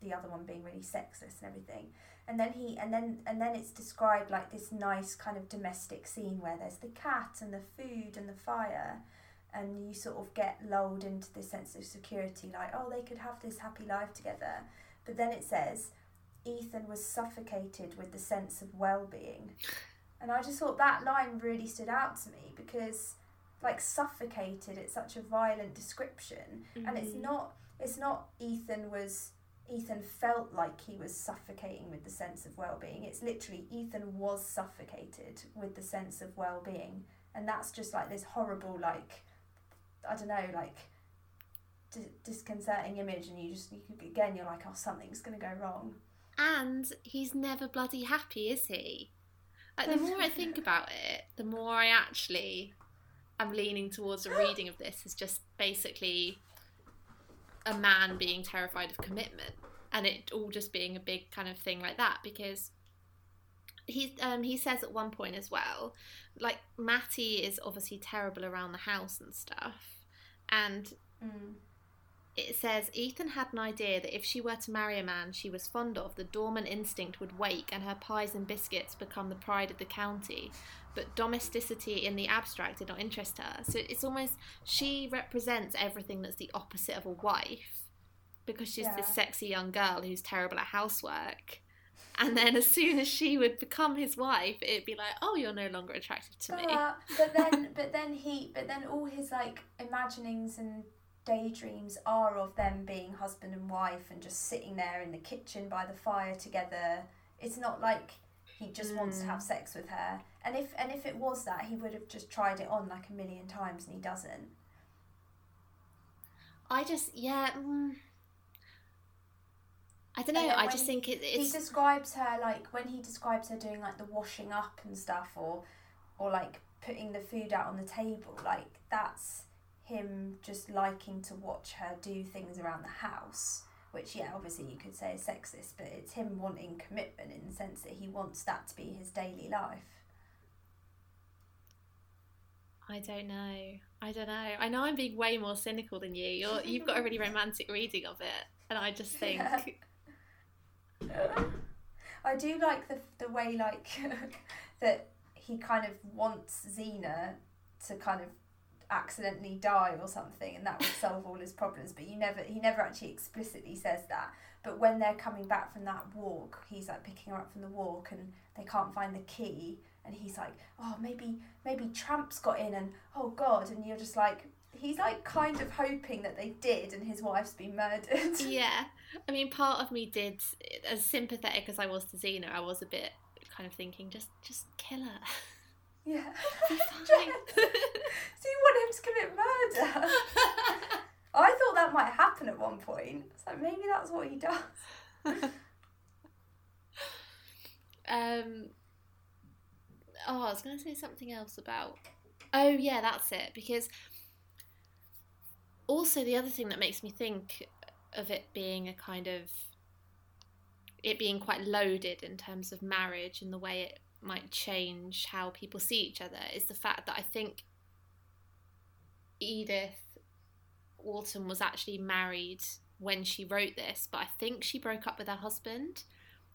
the other one being really sexless and everything. And then he and then and then it's described like this nice kind of domestic scene where there's the cat and the food and the fire. And you sort of get lulled into this sense of security like oh they could have this happy life together. But then it says ethan was suffocated with the sense of well-being. And i just thought that line really stood out to me because like suffocated it's such a violent description. And it's Mhm. not it's not ethan was ethan felt like he was suffocating with the sense of well-being. It's literally ethan was suffocated with the sense of well-being. And that's just like this horrible like i don't know like d- disconcerting image. And you just you, again you're like oh something's going to go wrong. And he's never bloody happy, is he? Like, the more I think about it, the more I actually am leaning towards a reading of this as just basically a man being terrified of commitment and it all just being a big kind of thing like that because he um he says at one point as well like Mattie is obviously terrible around the house and stuff and mm. It says Ethan had an idea that if she were to marry a man she was fond of, the dormant instinct would wake and her pies and biscuits become the pride of the county. But domesticity in the abstract did not interest her. So it's almost she represents everything that's the opposite of a wife because she's this sexy young girl who's terrible at housework. And then as soon as she would become his wife, it'd be like, "Oh, you're no longer attractive to me." But, but then but then he but then all his like imaginings and daydreams are of them being husband and wife and just sitting there in the kitchen by the fire together. It's not like he just wants to Mm. have sex with her. And if and if it was that, he would have just tried it on like a million times and he doesn't. I just, yeah. Mm, I don't know. I just think it, he describes her like when he describes her doing like the washing up and stuff or or like putting the food out on the table like that's him just liking to watch her do things around the house which yeah obviously you could say is sexist but it's him wanting commitment in the sense that he wants that to be his daily life I don't know. I don't know. I know I'm being way more cynical than you. You're you've got a really romantic reading of it, and I just think Yeah. I do like the the way like that he kind of wants Zeena to kind of accidentally die or something and that would solve all his problems but you never he never actually explicitly says that but when they're coming back from that walk he's like picking her up from the walk and they can't find the key and he's like oh maybe maybe tramps got in and oh god and you're just like he's like kind of hoping that they did and his wife's been murdered yeah. I mean, part of me did, as sympathetic as I was to Zeena, I was a bit kind of thinking, just just kill her. yeah so you want him to commit murder I thought that might happen at one point. So maybe that's what he does. um. Oh, I was going to say something else about. Oh yeah, that's it. Because also the other thing that makes me think of it being a kind of it being quite loaded in terms of marriage and the way it might change how people see each other is the fact that I think Edith Wharton was actually married when she wrote this, but I think she broke up with her husband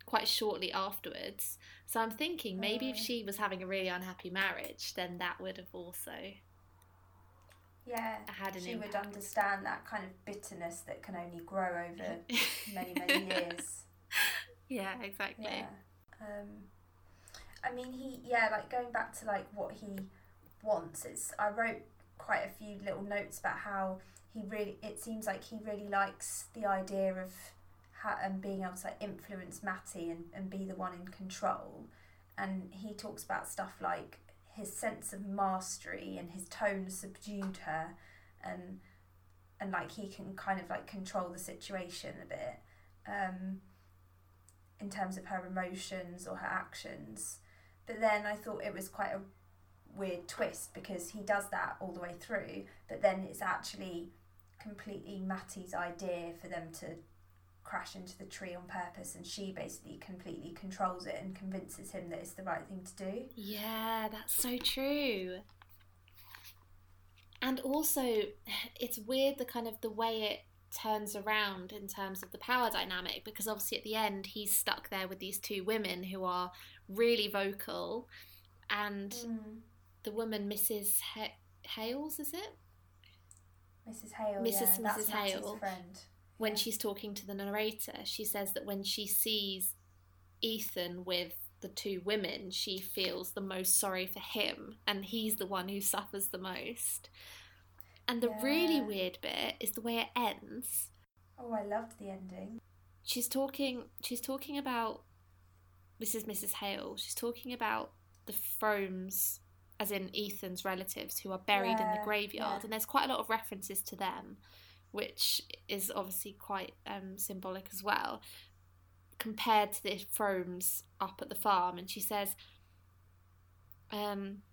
quite shortly afterwards. So I'm thinking maybe if Oh. she was having a really unhappy marriage, then that would have also Yeah, had an she would understand that kind of bitterness that can only grow over many, many years. yeah, exactly. Yeah. Um, I mean, he yeah, like going back to like what he wants. It's I wrote quite a few little notes about how he really. It seems like he really likes the idea of how and being able to like, influence Matty and and be the one in control. And he talks about stuff like his sense of mastery and his tone subdued her, and and like he can kind of like control the situation a bit. Um, in terms of her emotions or her actions. But then I thought it was quite a weird twist because he does that all the way through, but then it's actually completely Matty's idea for them to crash into the tree on purpose and she basically completely controls it and convinces him that it's the right thing to do. Yeah, that's so true. And also, it's weird the kind of the way it turns around in terms of the power dynamic because obviously at the end he's stuck there with these two women who are really vocal and mm. the woman Mrs. Ha- Hales is it Mrs. Hale, Mrs. yeah, Mrs. Hale. friend. when Yeah. she's talking to the narrator, she says that when she sees Ethan with the two women, she feels the most sorry for him, and he's the one who suffers the most. And the really weird bit is the way it ends. Oh, I loved the ending. She's talking. She's talking about. This is Mrs. Hale. She's talking about the Fromes, as in Ethan's relatives, who are buried in the graveyard, yeah. and there's quite a lot of references to them, which is obviously quite um, symbolic as well. Compared to the Fromes up at the farm, and she says, um,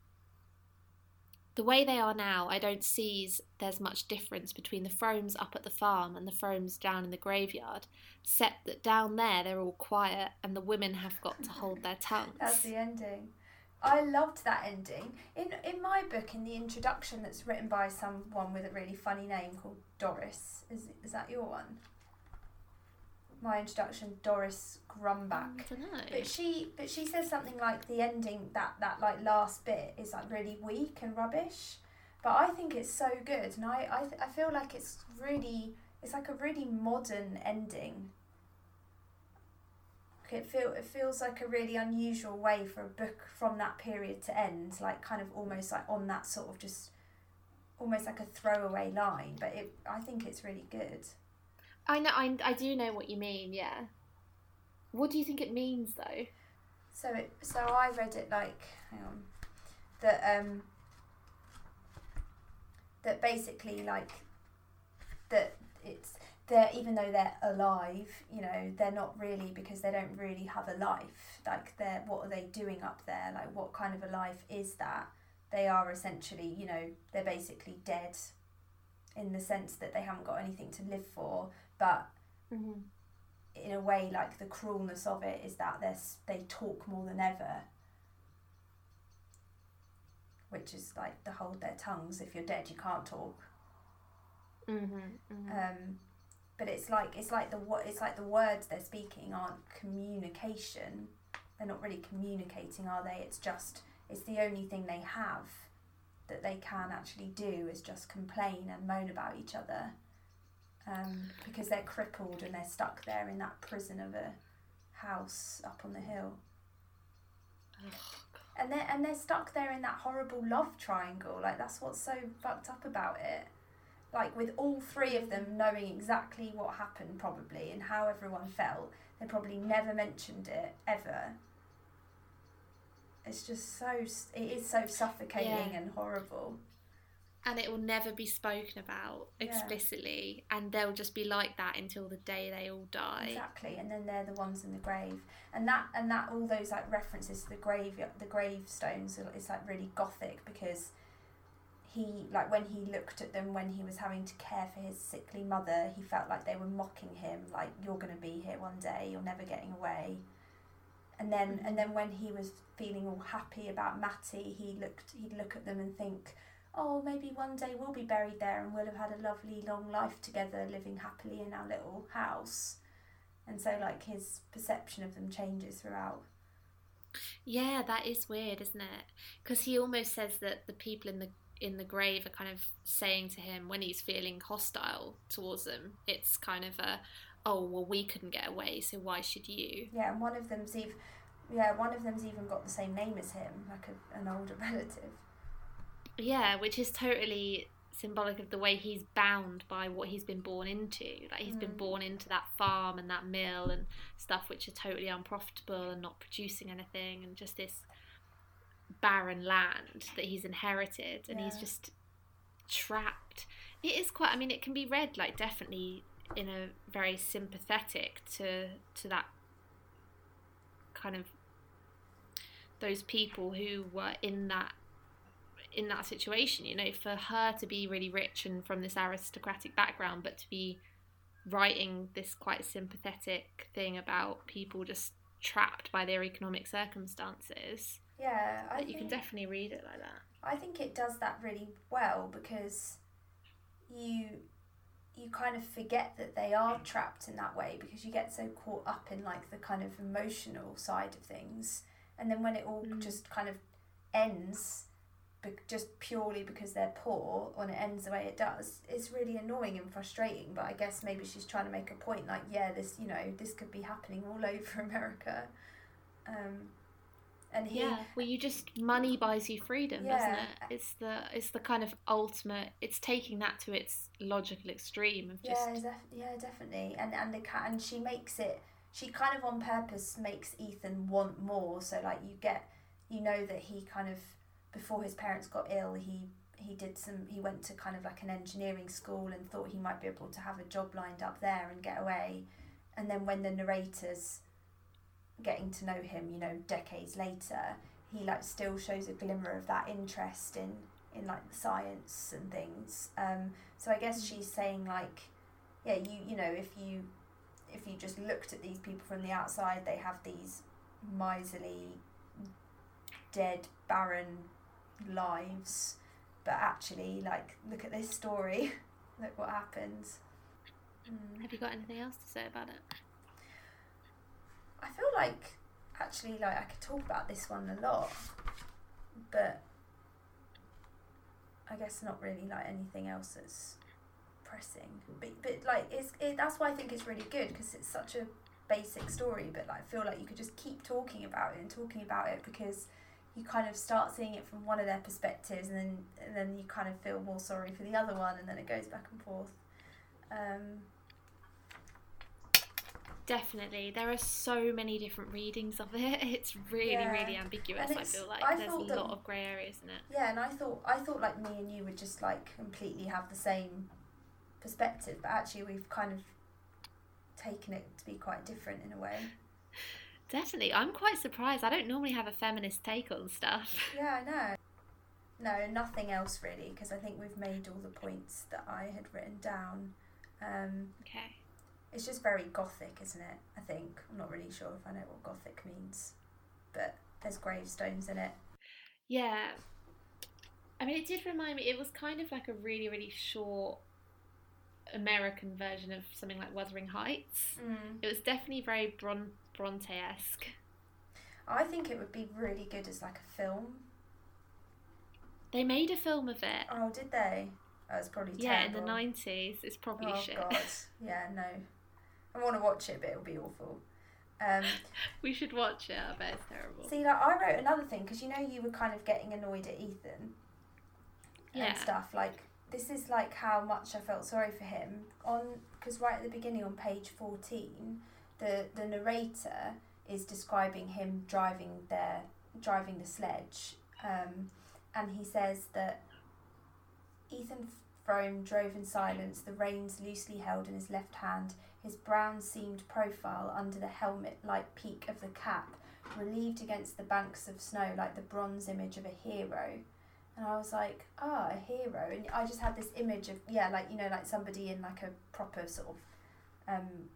the way they are now, I don't see there's much difference between the Fromes up at the farm and the Fromes down in the graveyard, except that down there they're all quiet and the women have got to hold their tongues. That's the ending. I loved that ending. In in my book, in the introduction, that's written by someone with a really funny name called Doris. Is is that your one? My introduction, Doris Grumbach. I don't know. But she but she says something like the ending that that like last bit is like really weak and rubbish. But I think it's so good, and I I, th- I feel like it's really it's like a really modern ending. It feel it feels like a really unusual way for a book from that period to end, like kind of almost like on that sort of just almost like a throwaway line. But it I think it's really good. I know. I, I do know what you mean. Yeah. What do you think it means though? So it so I read it like hang on that um that basically like that it's they're even though they're alive, you know, they're not really because they don't really have a life. Like they're what are they doing up there? Like what kind of a life is that? They are essentially, you know, they're basically dead in the sense that they haven't got anything to live for, but Mm-hmm. in a way like the cruelness of it is that they they talk more than ever which is like to hold their tongues if you're dead you can't talk Mm-hmm. mm-hmm. um but it's like it's like the what it's like the words they're speaking aren't communication they're not really communicating are they it's just it's the only thing they have that they can actually do is just complain and moan about each other um, because they're crippled and they're stuck there in that prison of a house up on the hill. And they're and they're stuck there in that horrible love triangle. Like that's what's so fucked up about it. Like with all three of them knowing exactly what happened probably and how everyone felt they probably never mentioned it ever. It's just so it is so suffocating Yeah. and horrible and it will never be spoken about Yeah. explicitly, and they'll just be like that until the day they all die. exactly and then they're the ones in the grave and that and that all those like references to the grave the gravestones is like really gothic because he like when he looked at them when he was having to care for his sickly mother he felt like they were mocking him like you're going to be here one day you're never getting away and then and mm-hmm. then when he was feeling all happy about Mattie, he looked he'd look at them and think, oh, maybe one day we'll be buried there and we'll have had a lovely long life together, living happily in our little house. And so, like, his perception of them changes throughout. Yeah, that is weird, isn't it? Because he almost says that the people in the in the grave are kind of saying to him when he's feeling hostile towards them. It's kind of a, oh well, we couldn't get away, so why should you? Yeah, and one of them's even, yeah, one of them's even got the same name as him, like a, an older relative. Yeah, which is totally symbolic of the way he's bound by what he's been born into. Like he's mm. been born into that farm and that mill and stuff which are totally unprofitable and not producing anything and just this barren land that he's inherited and yeah. he's just trapped. It is quite I mean it can be read like definitely in a very sympathetic to to that kind of those people who were in that in that situation you know for her to be really rich and from this aristocratic background but to be writing this quite sympathetic thing about people just trapped by their economic circumstances yeah I you can definitely read it like that i think it does that really well because you you kind of forget that they are trapped in that way because you get so caught up in like the kind of emotional side of things and then when it all mm. just kind of ends just purely because they're poor when it ends the way it does it's really annoying and frustrating but i guess maybe she's trying to make a point like yeah this you know this could be happening all over america. Um, and he, yeah well you just money buys you freedom yeah. doesn't it? It's the it's the kind of ultimate it's taking that to its logical extreme of just yeah, def- yeah definitely. And and the cat and she makes it she kind of on purpose makes ethan want more so like you get you know that he kind of before his parents got ill, he he did some he went to kind of like an engineering school and thought he might be able to have a job lined up there and get away. And then when the narrator's getting to know him, you know, decades later, he like still shows a glimmer of that interest in in like the science and things. Um, so I guess she's saying like, yeah, you you know, if you if you just looked at these people from the outside, they have these miserly, dead, barren lives but actually like look at this story. Look what happens mm. have you got anything else to say about it? I feel like actually like i could talk about this one a lot but i guess not really like anything else that's pressing. But, but like it's it, that's why i think it's really good because it's such a basic story but like, i feel like you could just keep talking about it and talking about it because you kind of start seeing it from one of their perspectives and then and then you kind of feel more sorry for the other one and then it goes back and forth. Um, definitely. There are so many different readings of it. It's really yeah. really ambiguous i feel like. I there's a that, lot of grey areas in it? Yeah and i thought i thought like me and you would just like completely have the same perspective but actually we've kind of taken it to be quite different in a way Definitely. I'm quite surprised. I don't normally have a feminist take on stuff. Yeah, I know. No, nothing else really, because I think we've made all the points that I had written down. Um, okay. It's just very gothic, isn't it? I think. I'm not really sure if I know what gothic means, but there's gravestones in it. Yeah. I mean, it did remind me, it was kind of like a really, really short American version of something like Wuthering Heights. Mm. It was definitely very Bron- Bronte esque. I think it would be really good as like a film. They made a film of it. Oh, did they? Oh, it's probably yeah terrible. in the nineties. It's probably oh, shit. God. Yeah, no. I want to watch it, but it'll be awful. Um, we should watch it. I bet it's terrible. See, like I wrote another thing because you know you were kind of getting annoyed at Ethan yeah. and stuff. Like this is like how much I felt sorry for him on because right at the beginning on page fourteen, the the narrator is describing him driving their driving the sledge, um, and he says that Ethan Frome drove in silence, the reins loosely held in his left hand, his brown seamed profile under the helmet like peak of the cap, relieved against the banks of snow like the bronze image of a hero. And I was like, ah, oh, a hero, and I just had this image of yeah, like you know, like somebody in like a proper sort of um,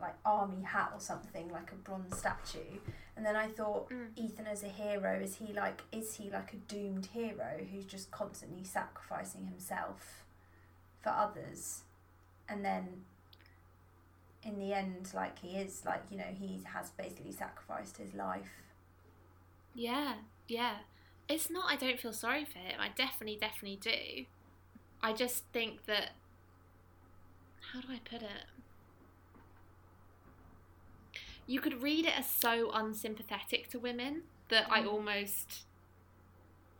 like army hat or something, like a bronze statue. And then I thought, Mm. Ethan as a hero, is he like is he like a doomed hero who's just constantly sacrificing himself for others? And then in the end, like he is like, you know, he has basically sacrificed his life. Yeah, yeah. It's not I don't feel sorry for him. I definitely, definitely do. I just think that how do I put it? You could read it as so unsympathetic to women that I Mm. almost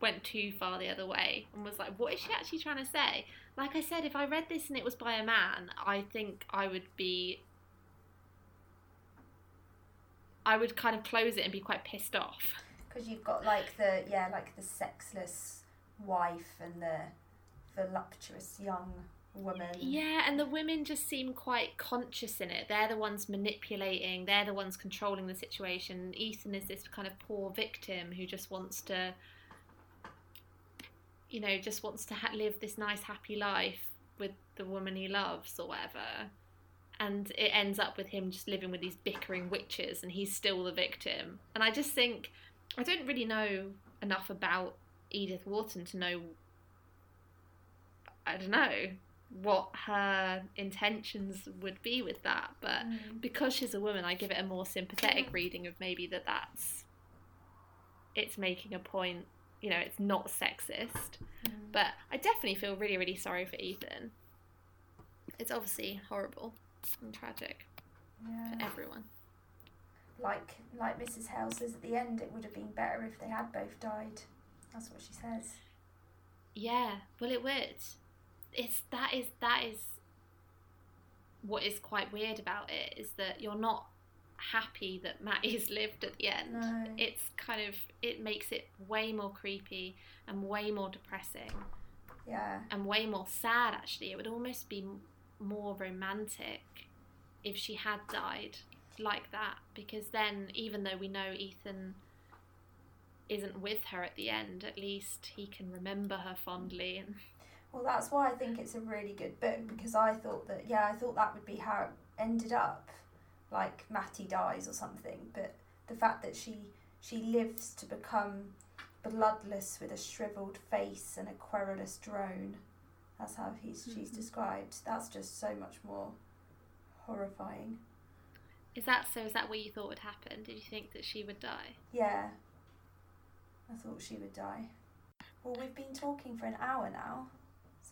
went too far the other way and was like, what is she actually trying to say? Like I said, if I read this and it was by a man, I think I would be. I would kind of close it and be quite pissed off. Because you've got like the yeah, like the sexless wife and the voluptuous young woman. Yeah, and the women just seem quite conscious in it. They're the ones manipulating, they're the ones controlling the situation. Ethan is this kind of poor victim who just wants to, you know, just wants to ha- live this nice, happy life with the woman he loves or whatever. And it ends up with him just living with these bickering witches and he's still the victim. And I just think, I don't really know enough about Edith Wharton to know I don't know what her intentions would be with that, but Mm. because she's a woman, I give it a more sympathetic reading of maybe that that's it's making a point. You know, it's not sexist, Mm. but I definitely feel really, really sorry for Ethan. It's obviously horrible and tragic for everyone. Like like Mrs. Hale says at the end, it would have been better if they had both died. That's what she says. Yeah, well, it would. It's that is that is what is quite weird about it is that you're not happy that Mattie's lived at the end. No. It's kind of it makes it way more creepy and way more depressing Yeah. and way more sad. Actually, it would almost be more romantic if she had died like that because then even though we know Ethan isn't with her at the end at least he can remember her fondly and Well, that's why I think it's a really good book because I thought that yeah, I thought that would be how it ended up, like Mattie dies or something. But the fact that she she lives to become bloodless with a shriveled face and a querulous drone, that's how he's she's Mhm. described. That's just so much more horrifying. is that so is that what you thought would happen did you think that she would die Yeah, I thought she would die. Well, we've been talking for an hour now,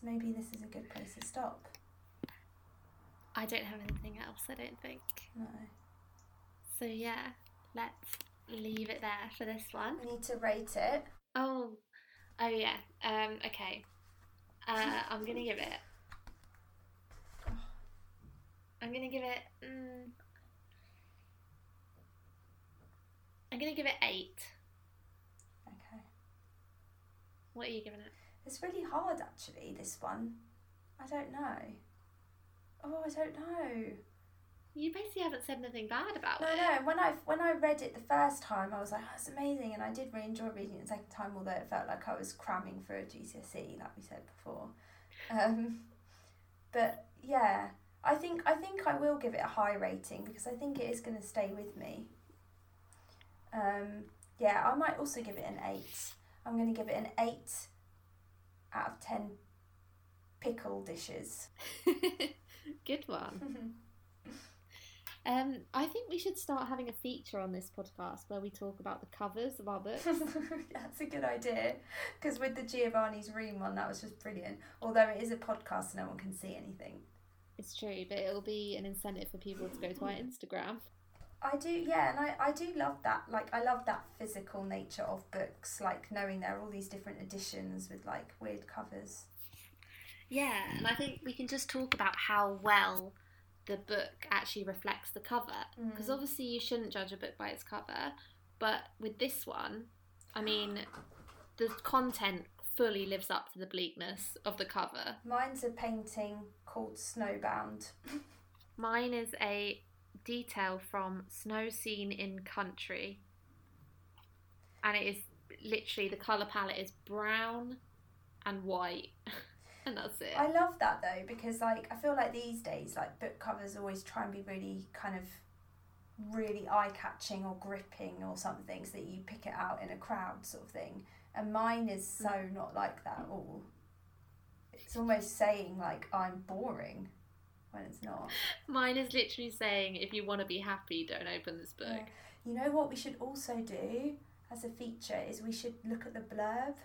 maybe this is a good place to stop. I don't have anything else I don't think No. so yeah let's leave it there for this one We need to rate it. oh oh yeah um okay uh, I'm gonna give it I'm gonna give it mm, I'm gonna give it eight Okay. what are you giving it It's really hard actually, this one. I don't know. Oh, I don't know. You basically haven't said anything bad about No, it. no. When I when I read it the first time, I was like, oh, it's amazing, and I did really enjoy reading it the second time. Although it felt like I was cramming for a GCSE, like we said before. Um, but yeah, I think I think I will give it a high rating because I think it is going to stay with me. Um, yeah, I might also give it an eight. I'm going to give it an eight out of ten pickle dishes. Good one. Um, I think we should start having a feature on this podcast where we talk about the covers of our books. That's a good idea. Because with the Giovanni's Room one, that was just brilliant. Although it is a podcast, so no one can see anything. it's true, but it'll be an incentive for people to go to our Instagram. I do, yeah, and I, I do love that. Like, I love that physical nature of books, like knowing there are all these different editions with like weird covers. Yeah, and I think we can just talk about how well the book actually reflects the cover. Because Mm. obviously, you shouldn't judge a book by its cover, but with this one, I mean, the content fully lives up to the bleakness of the cover. Mine's a painting called Snowbound. Mine is a detail from Snow Scene in Country. And it is literally the colour palette is brown and white. and that's it. I love that though because like I feel like these days like book covers always try and be really kind of really eye catching or gripping or something so that you pick it out in a crowd sort of thing. And mine is so mm. not like that at all. It's almost saying like I'm boring when it's not. Mine is literally saying, if you want to be happy, don't open this book. Yeah. You know what we should also do as a feature is we should look at the blurb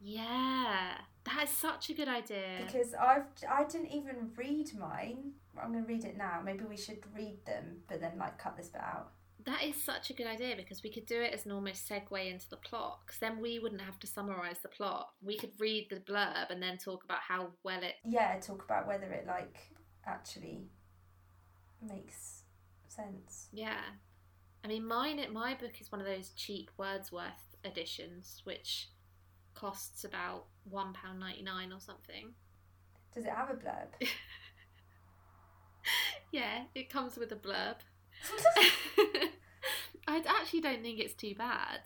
Yeah, that is such a good idea. because I've I didn't even read mine. I'm going to read it now. Maybe we should read them, but then like cut this bit out. That is such a good idea because we could do it as an almost segue into the plot. Because then we wouldn't have to summarize the plot. We could read the blurb and then talk about how well it. Yeah, talk about whether it like actually makes sense. Yeah, I mean, mine. My book is one of those cheap Wordsworth editions, which costs about one pound ninety nine or something. Does it have a blurb? Yeah, it comes with a blurb. I actually don't think it's too bad.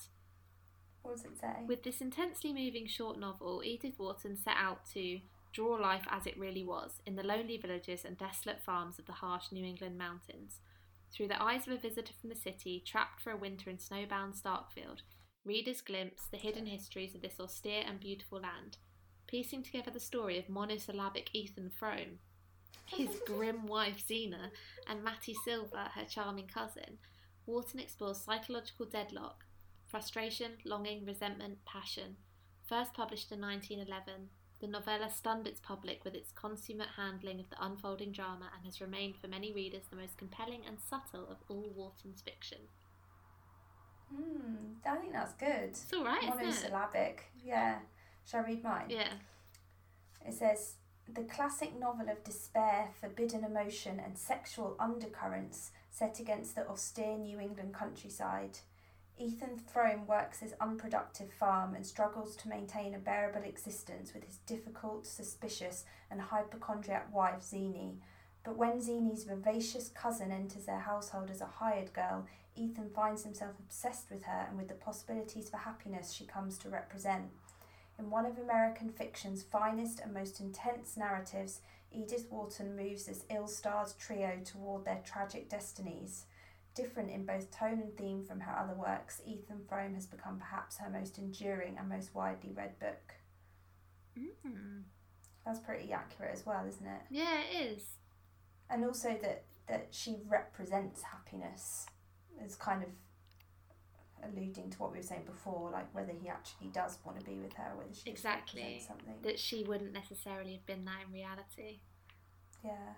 what does it say? With this intensely moving short novel, Edith Wharton set out to draw life as it really was in the lonely villages and desolate farms of the harsh New England mountains. Through the eyes of a visitor from the city, trapped for a winter in snowbound Starkfield, readers glimpse the hidden histories of this austere and beautiful land, piecing together the story of monosyllabic Ethan Frome, his grim wife Zeena, and Mattie Silver, her charming cousin. Wharton explores psychological deadlock, frustration, longing, resentment, passion. First published in 1911, the novella stunned its public with its consummate handling of the unfolding drama and has remained for many readers the most compelling and subtle of all Wharton's fiction. Hmm, I think that's good. It's all right, isn't it? Monosyllabic. Yeah. Shall I read mine? Yeah. It says the classic novel of despair, forbidden emotion, and sexual undercurrents set against the austere New England countryside. Ethan Frome works his unproductive farm and struggles to maintain a bearable existence with his difficult, suspicious, and hypochondriac wife Zini. But when Zini's vivacious cousin enters their household as a hired girl, Ethan finds himself obsessed with her and with the possibilities for happiness she comes to represent. In one of American fiction's finest and most intense narratives, Edith Wharton moves this ill starred trio toward their tragic destinies. Different in both tone and theme from her other works, Ethan Frome has become perhaps her most enduring and most widely read book. Mm. That's pretty accurate as well, isn't it? Yeah, it is. And also that, that she represents happiness is kind of alluding to what we were saying before, like whether he actually does want to be with her, whether she Exactly. something. That she wouldn't necessarily have been that in reality. Yeah.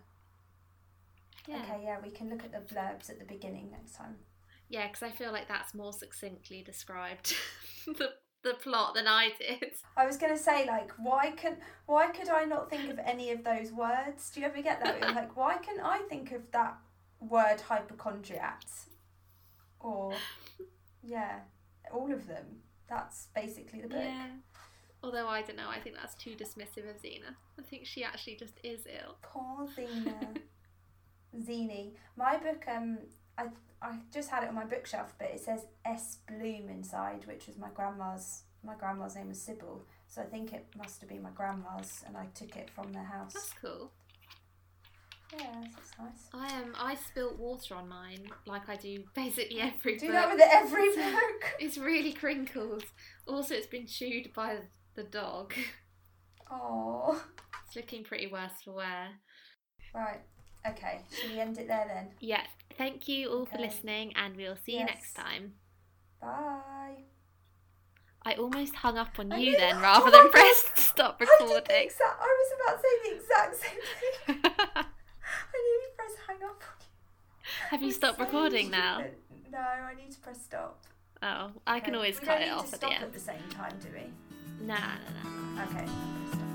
Yeah. Okay, yeah, we can look at the blurbs at the beginning next time. Yeah, because I feel like that's more succinctly described the the plot than I did. I was gonna say like why can why could I not think of any of those words? Do you ever get that? Like why can I think of that word hypochondriac? Or yeah, all of them. That's basically the book. Yeah. Although I don't know, I think that's too dismissive of Zeena. I think she actually just is ill. Poor Zeena. Zini. My book, um, I I just had it on my bookshelf, but it says S Bloom inside, which was my grandma's. My grandma's name was Sybil, so I think it must have been my grandma's, and I took it from their house. That's cool. Yeah, that's nice. I um I spilt water on mine like I do basically every Do book. that with every book. It's really crinkled. Also, it's been chewed by the dog. Oh. It's looking pretty worse for wear. Right. Okay. Should we end it there then? Yeah. Thank you all for listening, and we'll see you next time. Bye. I almost hung up on I you then, oh rather than press stop I, recording. exact, I was about to say the exact same thing. I nearly pressed hang up. on you. Have you stopped so recording now? No, I need to press stop. Oh, I can always we cut it off at the stop end. at the same time, do we? Nah, nah, nah. Okay. Stop.